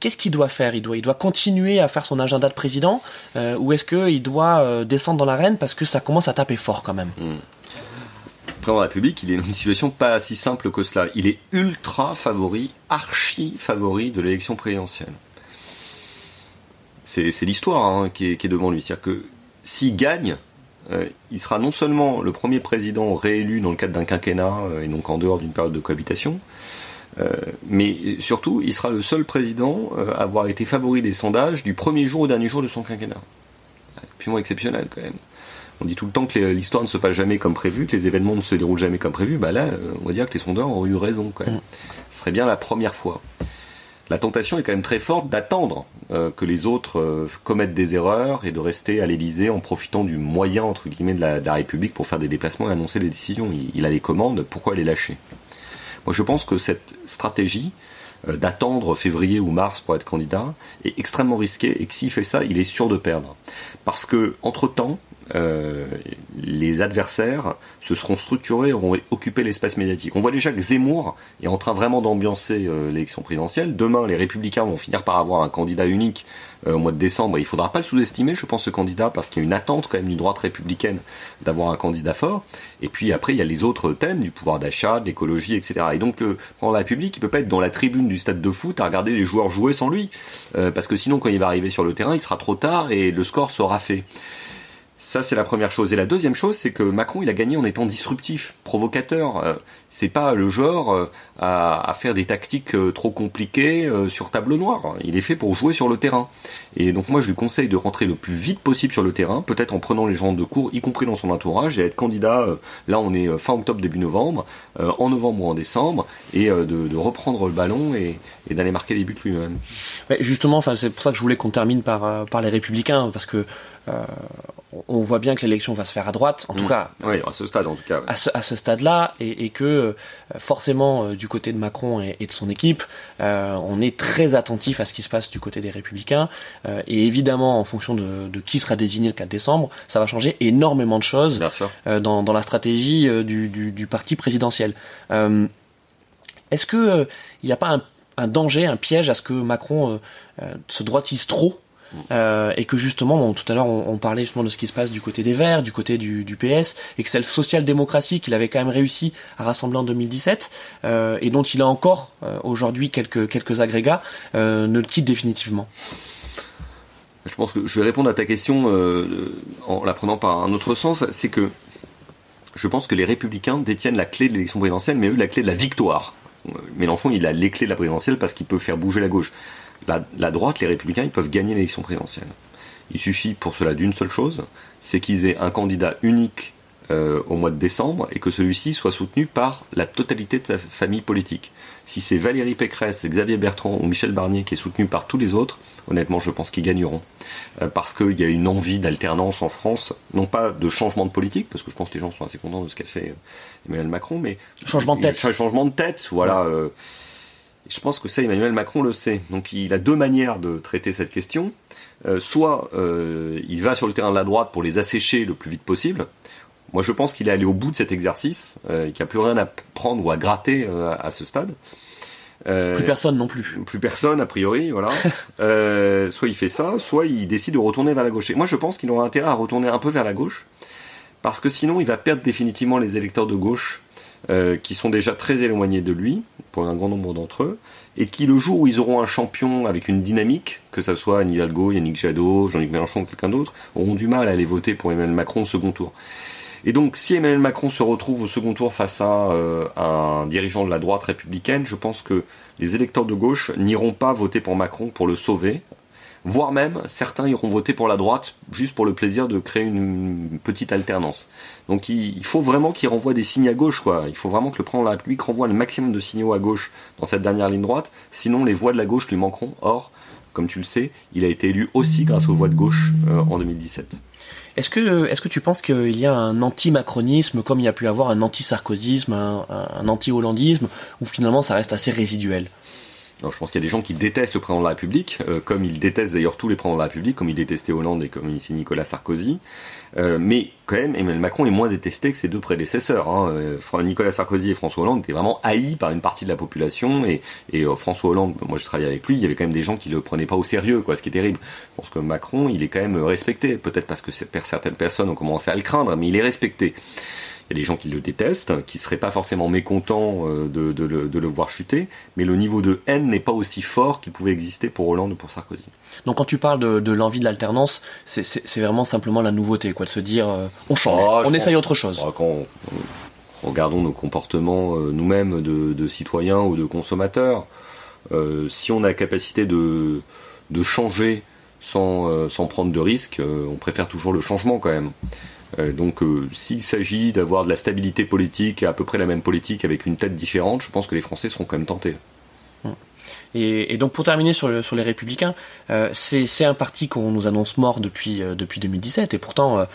qu'est-ce qu'il doit faire? Il doit, il continuer à faire son agenda de président euh, ou est-ce qu'il doit euh, descendre dans l'arène parce que ça commence à taper fort quand même? Mmh. Président de la République, il est dans une situation pas si simple que cela. Il est ultra favori, archi favori de l'élection présidentielle. C'est l'histoire hein, qui, est, devant lui. C'est-à-dire que s'il gagne, euh, il sera non seulement le premier président réélu dans le cadre d'un quinquennat et donc en dehors d'une période de cohabitation, mais surtout, il sera le seul président euh, à avoir été favori des sondages du premier jour au dernier jour de son quinquennat. Absolument exceptionnel quand même. On dit tout le temps que l'histoire ne se passe jamais comme prévu, que les événements ne se déroulent jamais comme prévu. Bah là, euh, on va dire que les sondeurs ont eu raison quand même. Mm. Ce serait bien la première fois. La tentation est quand même très forte d'attendre que les autres commettent des erreurs et de rester à l'Élysée en profitant du moyen entre guillemets de la, République pour faire des déplacements et annoncer des décisions. Il, il a les commandes, pourquoi les lâcher? Je pense que cette stratégie euh, d'attendre février ou mars pour être candidat est extrêmement risquée et que s'il fait ça, il est sûr de perdre. Parce que, entre-temps, euh, les adversaires se seront structurés, auront occupé l'espace médiatique. On voit déjà que Zemmour est en train vraiment d'ambiancer euh, l'élection présidentielle. Demain, les républicains vont finir par avoir un candidat unique euh, au mois de décembre. il ne faudra pas le sous-estimer, je pense, ce candidat, parce qu'il y a une attente quand même d'une droite républicaine d'avoir un candidat fort. Et puis après, il y a les autres thèmes du pouvoir d'achat, de l'écologie, etc. Et donc, le la République, il peut pas être dans la tribune du stade de foot à regarder les joueurs jouer sans lui, parce que sinon, quand il va arriver sur le terrain, il sera trop tard et le score sera fait. Ça, c'est la première chose. Et la deuxième chose, c'est que Macron, il a gagné en étant disruptif, provocateur. Euh, c'est pas le genre euh, à, faire des tactiques euh, trop compliquées sur tableau noir. Il est fait pour jouer sur le terrain. Et donc moi, je lui conseille de rentrer le plus vite possible sur le terrain, peut-être en prenant les gens de cours, y compris dans son entourage, et être candidat. là, on est fin octobre, début novembre, en novembre ou en décembre, et de, reprendre le ballon et, d'aller marquer des buts lui-même. justement, enfin, c'est pour ça que je voulais qu'on termine par par les républicains, parce que on voit bien que l'élection va se faire à droite, en tout mmh. cas. Oui, à ce stade, en tout cas. À ce, stade-là, et, que euh, forcément, euh, du côté de Macron et, de son équipe, euh, on est très attentif à ce qui se passe du côté des Républicains. et évidemment, en fonction de, qui sera désigné le 4 décembre, ça va changer énormément de choses dans, la stratégie du, parti présidentiel. Est-ce que il n'y a pas un, un, danger, un piège à ce que Macron se droitise trop euh, et que justement, tout à l'heure, on, parlait justement de ce qui se passe du côté des Verts, du côté du, PS, et que c'est social-démocratie qu'il avait quand même réussi à rassembler en 2017, euh, et dont il a encore euh, aujourd'hui quelques, quelques agrégats, ne le quitte définitivement. Je pense que je vais répondre à ta question en la prenant par un autre sens, c'est que je pense que les républicains détiennent la clé de l'élection présidentielle, mais eux la clé de la victoire. Mélenchon, il a les clés de la présidentielle parce qu'il peut faire bouger la gauche la, droite, les républicains, ils peuvent gagner l'élection présidentielle. Il suffit pour cela d'une seule chose, c'est qu'ils aient un candidat unique euh, au mois de décembre et que celui-ci soit soutenu par la totalité de sa famille politique. Si c'est Valérie Pécresse, Xavier Bertrand ou Michel Barnier qui est soutenu par tous les autres, honnêtement, je pense qu'ils gagneront. Euh, parce qu'il y a une envie d'alternance en France, non pas de changement de politique, parce que je pense que les gens sont assez contents de ce qu'a fait euh, Emmanuel Macron, mais... Changement de tête. Changement de tête, voilà. Je pense que ça, Emmanuel Macron le sait. Donc il a deux manières de traiter cette question. Euh, soit euh, il va sur le terrain de la droite pour les assécher le plus vite possible. Moi, je pense qu'il est allé au bout de cet exercice, euh, qu'il n'y a plus rien à prendre ou à gratter à ce stade. plus personne non plus. Plus personne, a priori, voilà. soit il fait ça, soit il décide de retourner vers la gauche. Et moi, je pense qu'il aura intérêt à retourner un peu vers la gauche, parce que sinon, il va perdre définitivement les électeurs de gauche qui sont déjà très éloignés de lui, pour un grand nombre d'entre eux, et qui, le jour où ils auront un champion avec une dynamique, que ce soit Anne Hidalgo, Yannick Jadot, Jean-Luc Mélenchon ou quelqu'un d'autre, auront du mal à aller voter pour Emmanuel Macron au second tour. Et donc, si Emmanuel Macron se retrouve au second tour face à euh, un dirigeant de la droite républicaine, je pense que les électeurs de gauche n'iront pas voter pour Macron pour le sauver, voire même certains iront voter pour la droite juste pour le plaisir de créer une, petite alternance. Donc il, faut vraiment qu'il renvoie des signes à gauche, quoi. Il faut vraiment que le président de la République renvoie le maximum de signaux à gauche dans cette dernière ligne droite, sinon les voix de la gauche lui manqueront. Or, comme tu le sais, il a été élu aussi grâce aux voix de gauche euh, en 2017. Est-ce que, est-ce que tu penses qu'il y a un anti-macronisme comme il y a pu avoir un anti-sarkozisme, un, un anti-hollandisme, ou finalement ça reste assez résiduel? Je pense qu'il y a des gens qui détestent le président de la République, euh, comme ils détestent d'ailleurs tous les présidents de la République, comme ils détestaient Hollande et comme ici Nicolas Sarkozy. Euh, mais quand même, Emmanuel Macron est moins détesté que ses deux prédécesseurs. Hein. Euh, Nicolas Sarkozy et François Hollande étaient vraiment haïs par une partie de la population. Et, et François Hollande, moi je travaillais avec lui, il y avait quand même des gens qui le prenaient pas au sérieux, quoi, ce qui est terrible. Je pense que Macron, il est quand même respecté, peut-être parce que certaines personnes ont commencé à le craindre, mais il est respecté. Y a des gens qui le détestent, qui seraient pas forcément mécontents euh, de, le, voir chuter, mais le niveau de haine n'est pas aussi fort qu'il pouvait exister pour Hollande ou pour Sarkozy. Donc quand tu parles de, l'envie de l'alternance, c'est vraiment simplement la nouveauté, quoi, de se dire euh, on change, ah, on essaye autre chose. Ah, quand regardons nos comportements euh, nous-mêmes de, citoyens ou de consommateurs, si on a la capacité de, changer sans, sans prendre de risques, on préfère toujours le changement quand même. Euh, donc euh, s'il s'agit d'avoir de la stabilité politique, à peu près la même politique avec une tête différente, je pense que les Français seront quand même tentés. Et, donc pour terminer sur, les Républicains, euh, c'est un parti qu'on nous annonce mort depuis, depuis 2017 et pourtant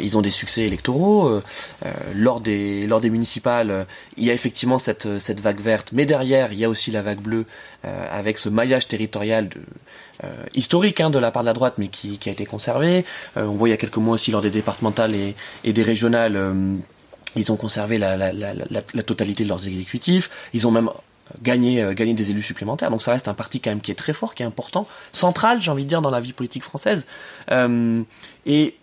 ils ont des succès électoraux. lors, des, municipales, il y a effectivement cette, cette vague verte, mais derrière il y a aussi la vague bleue avec ce maillage territorial de, historique hein, de la part de la droite, mais qui, a été conservé. Euh, on voit il y a quelques mois aussi lors des départementales et, des régionales, euh, ils ont conservé la, totalité de leurs exécutifs. Ils ont même gagné, gagné des élus supplémentaires. Donc ça reste un parti quand même qui est très fort, qui est important, central, j'ai envie de dire, dans la vie politique française. et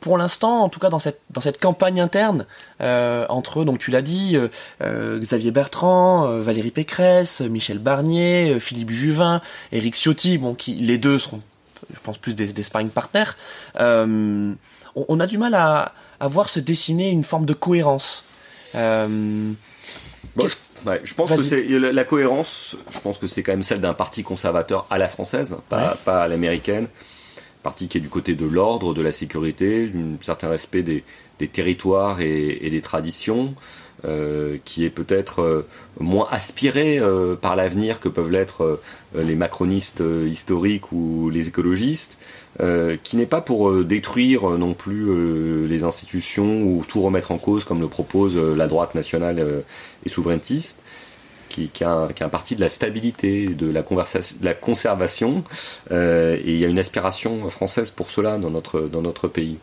pour l'instant, en tout cas dans cette dans cette campagne interne euh, entre eux, donc tu l'as dit, euh, euh, Xavier Bertrand, Valérie Pécresse, Michel Barnier, Philippe Juvin, Éric Ciotti, bon, qui les deux seront, je pense, plus des, des sparring partners. On, a du mal à, à voir se dessiner une forme de cohérence. je pense que c'est la, cohérence. Je pense que c'est quand même celle d'un parti conservateur à la française, pas, pas à l'américaine parti qui est du côté de l'ordre, de la sécurité, d'un certain respect des, territoires et, des traditions, euh, qui est peut-être euh, moins aspiré euh, par l'avenir que peuvent l'être les macronistes historiques ou les écologistes, qui n'est pas pour détruire non plus les institutions ou tout remettre en cause comme le propose la droite nationale et souverainiste, qui, a un, parti de la stabilité, de la, la conservation, euh, et il y a une aspiration française pour cela dans notre, dans notre pays.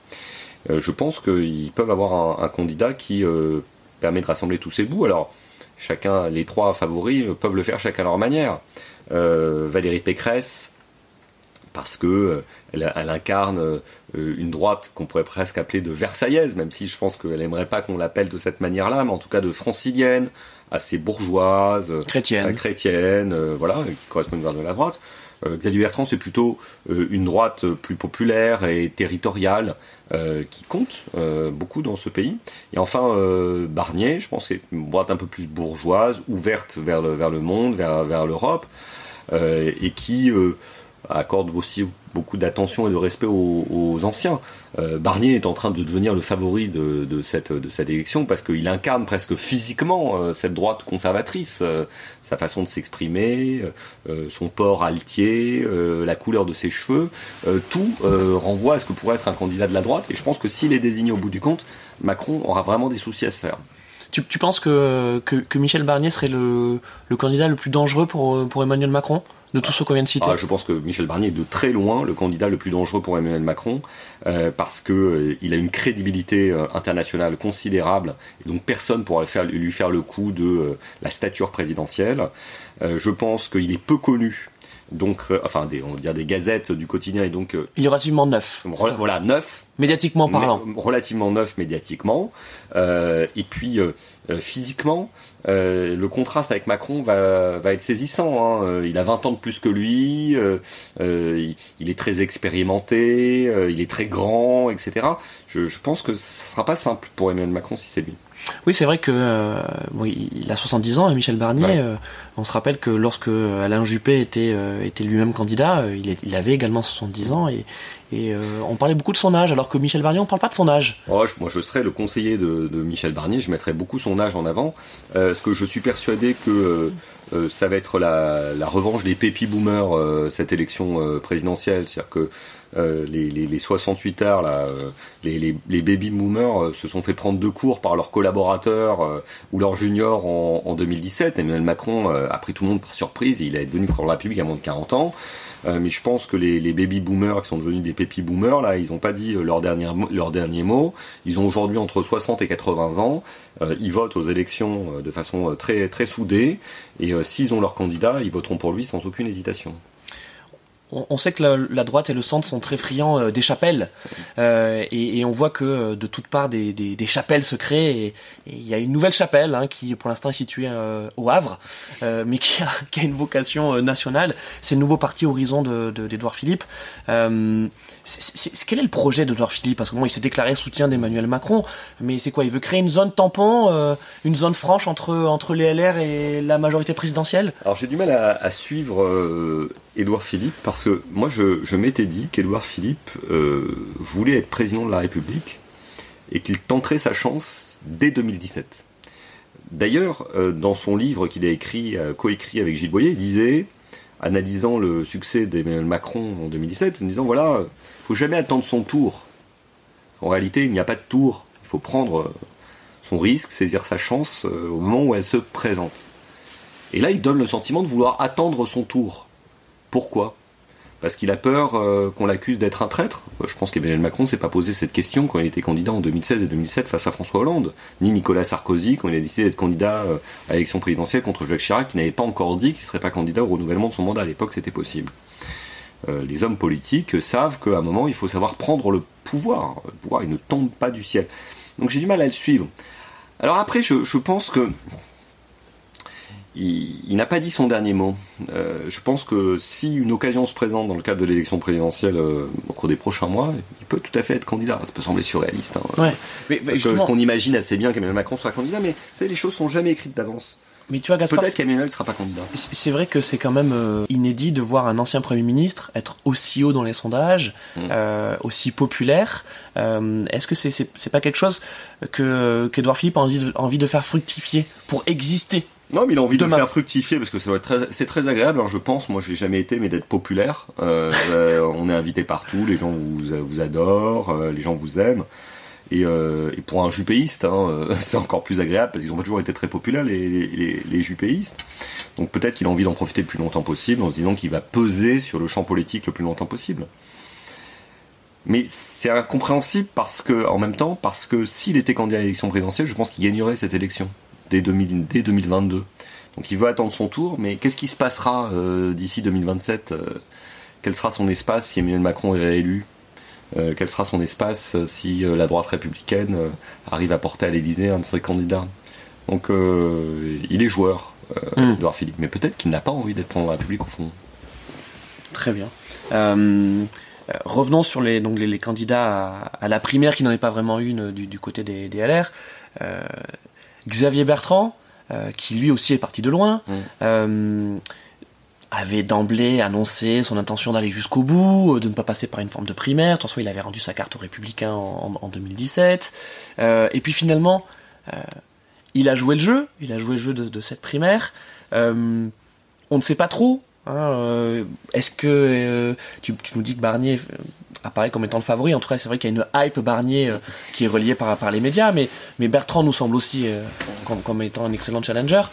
Euh, je pense qu'ils peuvent avoir un, candidat qui euh, permet de rassembler tous ces bouts. Alors, chacun, les trois favoris peuvent le faire chacun à leur manière. Valérie Pécresse, parce que elle, incarne une droite qu'on pourrait presque appeler de versaillaise, même si je pense qu'elle aimerait pas qu'on l'appelle de cette manière-là, mais en tout cas de francilienne, assez bourgeoise, euh, chrétienne, euh, chrétienne euh, voilà, qui correspond vers de la droite. Xavier Bertrand, c'est plutôt une droite plus populaire et territoriale qui compte beaucoup dans ce pays. Et enfin, Barnier, je pense, c'est une droite un peu plus bourgeoise, ouverte vers le, vers le monde, vers, vers l'Europe, et qui accorde aussi beaucoup d'attention et de respect aux, anciens. Euh, Barnier est en train de devenir le favori de, cette, de cette élection parce qu'il incarne presque physiquement euh, cette droite conservatrice, euh, sa façon de s'exprimer, son port altier, la couleur de ses cheveux, tout renvoie à ce que pourrait être un candidat de la droite. Et je pense que s'il est désigné au bout du compte, Macron aura vraiment des soucis à se faire. Tu, penses que, que, Michel Barnier serait le, le candidat le plus dangereux pour, pour Emmanuel Macron? De tous ceux qu'on vient de citer ah, Je pense que Michel Barnier est de très loin le candidat le plus dangereux pour Emmanuel Macron euh, parce que euh, il a une crédibilité euh, internationale considérable et donc personne pourra faire, lui faire le coup de la stature présidentielle. je pense qu'il est peu connu donc enfin des on va dire des gazettes du quotidien et donc il est relativement neuf. voilà neuf médiatiquement parlant. relativement neuf médiatiquement et puis physiquement le contraste avec Macron va va être saisissant. Hein. Il a 20 ans de plus que lui, il, il, est très expérimenté, il est très grand, etc. Je, je pense que ça sera pas simple pour Emmanuel Macron si c'est lui. Oui, c'est vrai que euh, il a 70 ans, et Michel Barnier. Euh, on se rappelle que lorsque Alain Juppé était euh, était lui-même candidat, il, il, avait également 70 ans et, et on parlait beaucoup de son âge, alors que Michel Barnier, on parle pas de son âge. Oh, moi, je serais le conseiller de, de, Michel Barnier. Je mettrais beaucoup son âge en avant, parce que je suis persuadé que ça va être la, la revanche des pépi boomers cette élection présidentielle, c'est-à-dire que euh, les, les, les, 68 heures, là, euh, les, les, baby boomers euh, se sont fait prendre de cours par leurs collaborateurs ou leurs juniors en, en 2017. Emmanuel Macron a pris tout le monde par surprise. il est devenu président de la République à moins de 40 ans. Mais je pense que les, baby boomers qui sont devenus des pépi boomers, là, ils n'ont pas dit leur dernier, leur dernier mot. Ils ont aujourd'hui entre 60 et 80 ans. ils votent aux élections de façon très, très soudée. Et s'ils ont leur candidat, ils voteront pour lui sans aucune hésitation on, sait que la, droite et le centre sont très friands euh, des chapelles. Euh, et, on voit que euh, de toutes parts des, chapelles se créent. Il y a une nouvelle chapelle hein, qui pour l'instant est située au Havre mais qui a, une vocation nationale. C'est le nouveau parti Horizon d'Edouard de, Philippe. Quel est le projet d'Edouard Philippe? Parce que bon, il s'est déclaré soutien d'Emmanuel Macron, mais c'est quoi? Il veut créer une zone tampon, une zone franche entre entre les LR et la majorité présidentielle? Alors j'ai du mal à, suivre Édouard Philippe parce que moi je, m'étais dit qu'Édouard Philippe euh, voulait être président de la République et qu'il tenterait sa chance dès 2017. D'ailleurs, euh, dans son livre qu'il a écrit, euh, coécrit avec Gilles Boyer, il disait, analysant le succès d'Emmanuel Macron en 2017, en disant voilà, il faut jamais attendre son tour. En réalité, il n'y a pas de tour. Il faut prendre son risque, saisir sa chance au moment où elle se présente. Et là, il donne le sentiment de vouloir attendre son tour. Pourquoi? Parce qu'il a peur euh, qu'on l'accuse d'être un traître. Euh, je pense qu'Emmanuel Macron s'est pas posé cette question quand il était candidat en 2016 et 2007 face à François Hollande, ni Nicolas Sarkozy quand il a décidé d'être candidat euh, à l'élection présidentielle contre Jacques Chirac, qui n'avait pas encore dit qu'il serait pas candidat au renouvellement de son mandat. À l'époque, c'était possible. les hommes politiques savent qu'à un moment, il faut savoir prendre le pouvoir. Le pouvoir, il ne tombe pas du ciel. Donc j'ai du mal à le suivre. Alors après, je pense que il, n'a pas dit son dernier mot. Euh, je pense que si une occasion se présente dans le cadre de l'élection présidentielle euh, au cours des prochains mois, il peut tout à fait être candidat. Ça peut sembler surréaliste. Hein. Ouais. parce, qu'on imagine assez bien qu'Emmanuel Macron soit candidat, mais savez, les choses sont jamais écrites d'avance. Mais tu vois, Gaspard, peut-être qu'Emmanuel ne sera pas candidat. C'est vrai que c'est quand même euh, inédit de voir un ancien premier ministre être aussi haut dans les sondages, mm. aussi populaire. Est-ce que c'est c'est pas quelque chose que qu'Edouard Philippe a envie envie de faire fructifier pour exister? Non, mais il a envie de faire fructifier parce que c'est très, très agréable. Alors, je pense, moi, je n'ai jamais été, mais d'être populaire. Euh, euh, on est invité partout, les gens vous, vous adorent, euh, les gens vous aiment. Et, pour un jupéiste, hein, c'est encore plus agréable parce qu'ils ont pas toujours été très populaires, les, les, les jupéistes. Donc peut-être qu'il a envie d'en profiter le plus longtemps possible en se disant qu'il va peser sur le champ politique le plus longtemps possible. Mais c'est incompréhensible parce que, en même temps, parce que s'il était candidat à l'élection présidentielle, je pense qu'il gagnerait cette élection dès, 2022. Donc il veut attendre son tour, mais qu'est-ce qui se passera euh, d'ici 2027 euh, Quel sera son espace si Emmanuel Macron est réélu euh, Quel sera son espace si la droite républicaine arrive à porter à l'Élysée un de ses candidats? Donc il est joueur, hmm. Edouard Philippe, mais peut-être qu'il n'a pas envie d'être la République au fond. Très bien. revenons sur les, donc les, candidats à, la primaire qui n'en est pas vraiment une du, côté des, des LR. Xavier Bertrand, euh, qui lui aussi est parti de loin, mm. euh, avait d'emblée annoncé son intention d'aller jusqu'au bout, euh, de ne pas passer par une forme de primaire. De toute façon, il avait rendu sa carte aux Républicains en, 2017. et puis finalement, il a joué le jeu. Il a joué le jeu de cette primaire. on ne sait pas trop Euh, est-ce que euh, tu, nous dis que Barnier euh, apparaît comme étant le favori En tout cas, c'est vrai qu'il y a une hype Barnier qui est reliée par, par les médias, mais, mais Bertrand nous semble aussi comme, comme, étant un excellent challenger.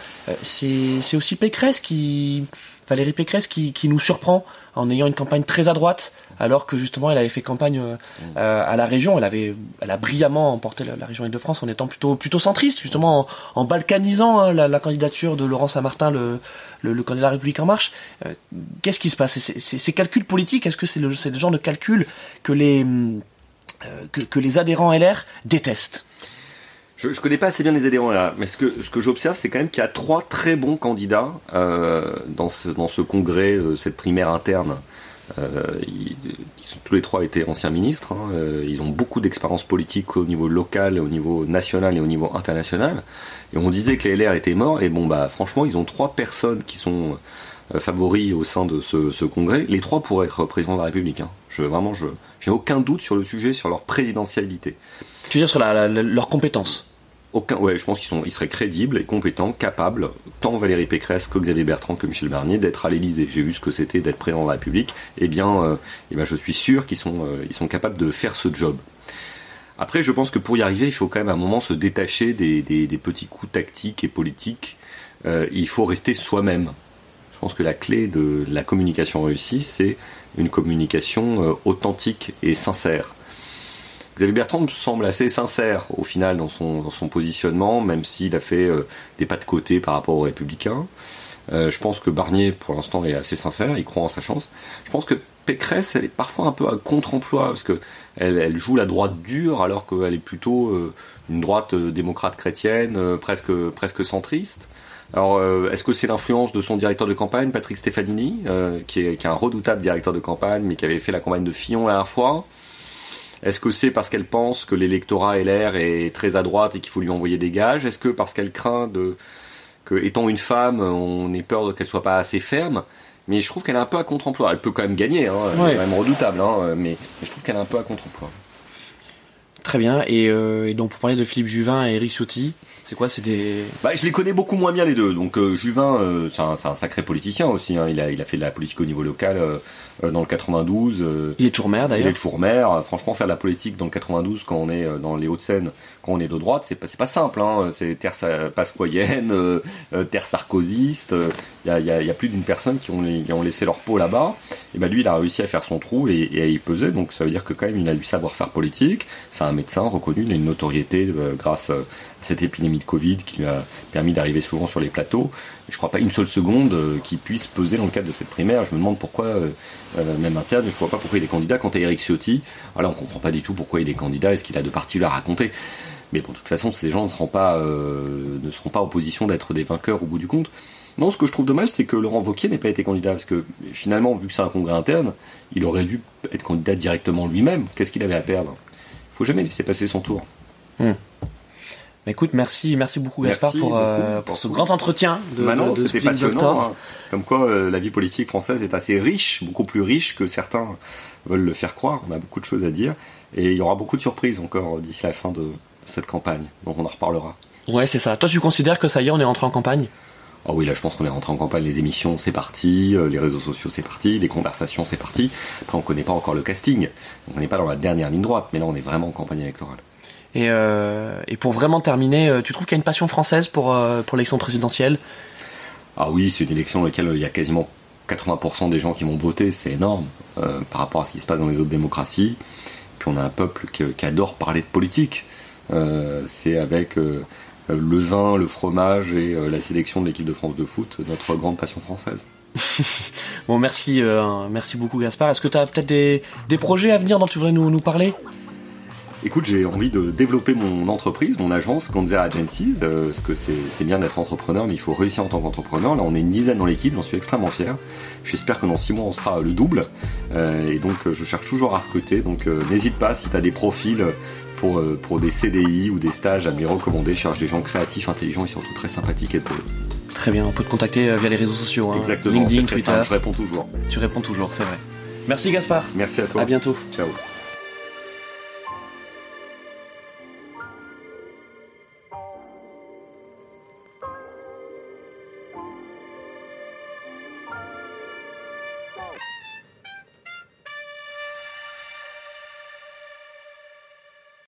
c'est aussi Pécresse qui, Valérie Pécresse qui, nous surprend en ayant une campagne très à droite, alors que justement elle avait fait campagne euh, euh, à la région. Elle a brillamment emporté la, région Île-de-France en étant plutôt plutôt centriste, justement en, balkanisant hein, la, candidature de Laurent Saint-Martin, le, le, candidat de la République en marche. Euh, qu'est-ce qui se passe? Ces calculs politiques, est-ce que c'est le, le genre de calcul que les que les adhérents LR détestent? Je, ne connais pas assez bien les adhérents là, mais ce que, j'observe, c'est quand même qu'il y a trois très bons candidats euh, dans, ce, dans ce congrès, euh, cette primaire interne. Euh, ils, tous les trois étaient anciens ministres. Hein, ils ont beaucoup d'expérience politique au niveau local, au niveau national et au niveau international. Et on disait que les LR étaient morts. Et bon, bah franchement, ils ont trois personnes qui sont favoris au sein de ce, ce, congrès. Les trois pourraient être président de la République. Hein. Je vraiment, je j'ai aucun doute sur le sujet, sur leur présidentialité. Tu veux dire sur la, leurs compétences? Je pense qu'ils sont, ils seraient crédibles et compétents, capables, tant Valérie Pécresse que Xavier Bertrand que Michel Barnier, d'être à l'Élysée. J'ai vu ce que c'était d'être président de la République. Eh bien, euh, eh bien, je suis sûr qu'ils sont, euh, sont capables de faire ce job. Après, je pense que pour y arriver, il faut quand même à un moment se détacher des, petits coups tactiques et politiques. Euh, il faut rester soi-même. Je pense que la clé de la communication réussie, c'est une communication authentique et sincère. Xavier Bertrand semble assez sincère au final dans son, dans son positionnement, même s'il a fait euh, des pas de côté par rapport aux républicains. Euh, je pense que Barnier, pour l'instant, est assez sincère, il croit en sa chance. Je pense que Pécresse, elle est parfois un peu à contre-emploi, parce que elle, joue la droite dure, alors qu'elle est plutôt euh, une droite démocrate chrétienne, presque, presque centriste. Alors, est-ce que c'est l'influence de son directeur de campagne, Patrick Stefanini, qui est, qui, est, un redoutable directeur de campagne, mais qui avait fait la campagne de Fillon la dernière fois? Est-ce que c'est parce qu'elle pense que l'électorat LR est très à droite et qu'il faut lui envoyer des gages? Est-ce que parce qu'elle craint de que, étant une femme, on ait peur qu'elle soit pas assez ferme? Mais je trouve qu'elle est un peu à contre-emploi. Elle peut quand même gagner, hein, elle est quand même redoutable, hein, mais, je trouve qu'elle est un peu à contre-emploi. Très bien. Euh, et, donc pour parler de Philippe Juvin et Eric Ciotti, c'est quoi C'est des. Bah, je les connais beaucoup moins bien les deux. Donc euh, Juvin, euh, c'est un, sacré politicien aussi. Hein. Il a, il a fait de la politique au niveau local dans le 92. il est toujours maire d'ailleurs. Il est toujours maire. Franchement, faire de la politique dans le 92 quand on est dans les Hauts-de-Seine, quand on est de droite, c'est pas, pas simple. Hein. C'est terre pasquoyenne, terre sarkozyste. Il y a, y a, plus d'une personne qui ont, qui ont, laissé leur peau là-bas. Et ben lui, il a réussi à faire son trou et, et, à y peser. Donc ça veut dire que quand même, il a du savoir-faire politique. C'est un médecin reconnu. Il a une notoriété grâce cette épidémie de Covid qui lui a permis d'arriver souvent sur les plateaux. Je ne crois pas une seule seconde euh, qu'il puisse peser dans le cadre de cette primaire. Je me demande pourquoi, euh, euh, même interne, je ne vois pas pourquoi il est candidat. Quant à Eric Ciotti, alors on ne comprend pas du tout pourquoi il est candidat. Est-ce qu'il a de particuliers à raconter Mais bon, de toute façon, ces gens ne seront pas, ne seront pas en position d'être des vainqueurs au bout du compte. Non, ce que je trouve dommage, c'est que Laurent Wauquiez n'ait pas été candidat, parce que finalement, vu que c'est un congrès interne, il aurait dû être candidat directement lui-même. Qu'est-ce qu'il avait à perdre? Il faut jamais laisser passer son tour. Hmm. Bah, écoute, merci, merci beaucoup Gaspard pour, euh, pour ce grand entretien de, Maintenant, c'était passionnant. Hein. Comme quoi, euh, la vie politique française est assez riche, beaucoup plus riche que certains veulent le faire croire. On a beaucoup de choses à dire et il y aura beaucoup de surprises encore d'ici la fin de, cette campagne. Donc on en reparlera. Ouais, c'est ça. Toi, tu considères que ça y est, on est rentré en campagne? Oh oui, là, je pense qu'on est rentré en campagne. Les émissions, c'est parti. Euh, les réseaux sociaux, c'est parti. Les conversations, c'est parti. Après, on connaît pas encore le casting. on n'est pas dans la dernière ligne droite. Mais là, on est vraiment en campagne électorale. Et, euh, et pour vraiment terminer, euh, tu trouves qu'il y a une passion française pour, euh, pour l'élection présidentielle? Ah oui, c'est une élection dans laquelle il y a quasiment 80% des gens qui vont voter, c'est énorme par rapport à ce qui se passe dans les autres démocraties. Puis on a un peuple qui, qui adore parler de politique. c'est avec le vin, le fromage et la sélection de l'équipe de France de foot notre grande passion française. bon, merci, merci beaucoup Gaspard. Est-ce que tu as peut-être des, des projets à venir dont tu voudrais nous, nous parler? Écoute, j'ai envie de développer mon entreprise, mon agence Gonzer Agency, euh, parce que c'est bien d'être entrepreneur, mais il faut réussir en tant qu'entrepreneur. Là, on est une dizaine dans l'équipe, j'en suis extrêmement fier. J'espère que dans six mois, on sera le double. Euh, et donc, je cherche toujours à recruter. Donc, euh, n'hésite pas si tu as des profils pour, pour des CDI ou des stages à me les recommander. Je cherche des gens créatifs, intelligents et surtout très sympathiques et drôles. Très bien, on peut te contacter via les réseaux sociaux. Hein. Exactement. LinkedIn, Twitter. je réponds toujours. Tu réponds toujours, c'est vrai. Merci Gaspard. Merci à toi. À bientôt. Ciao.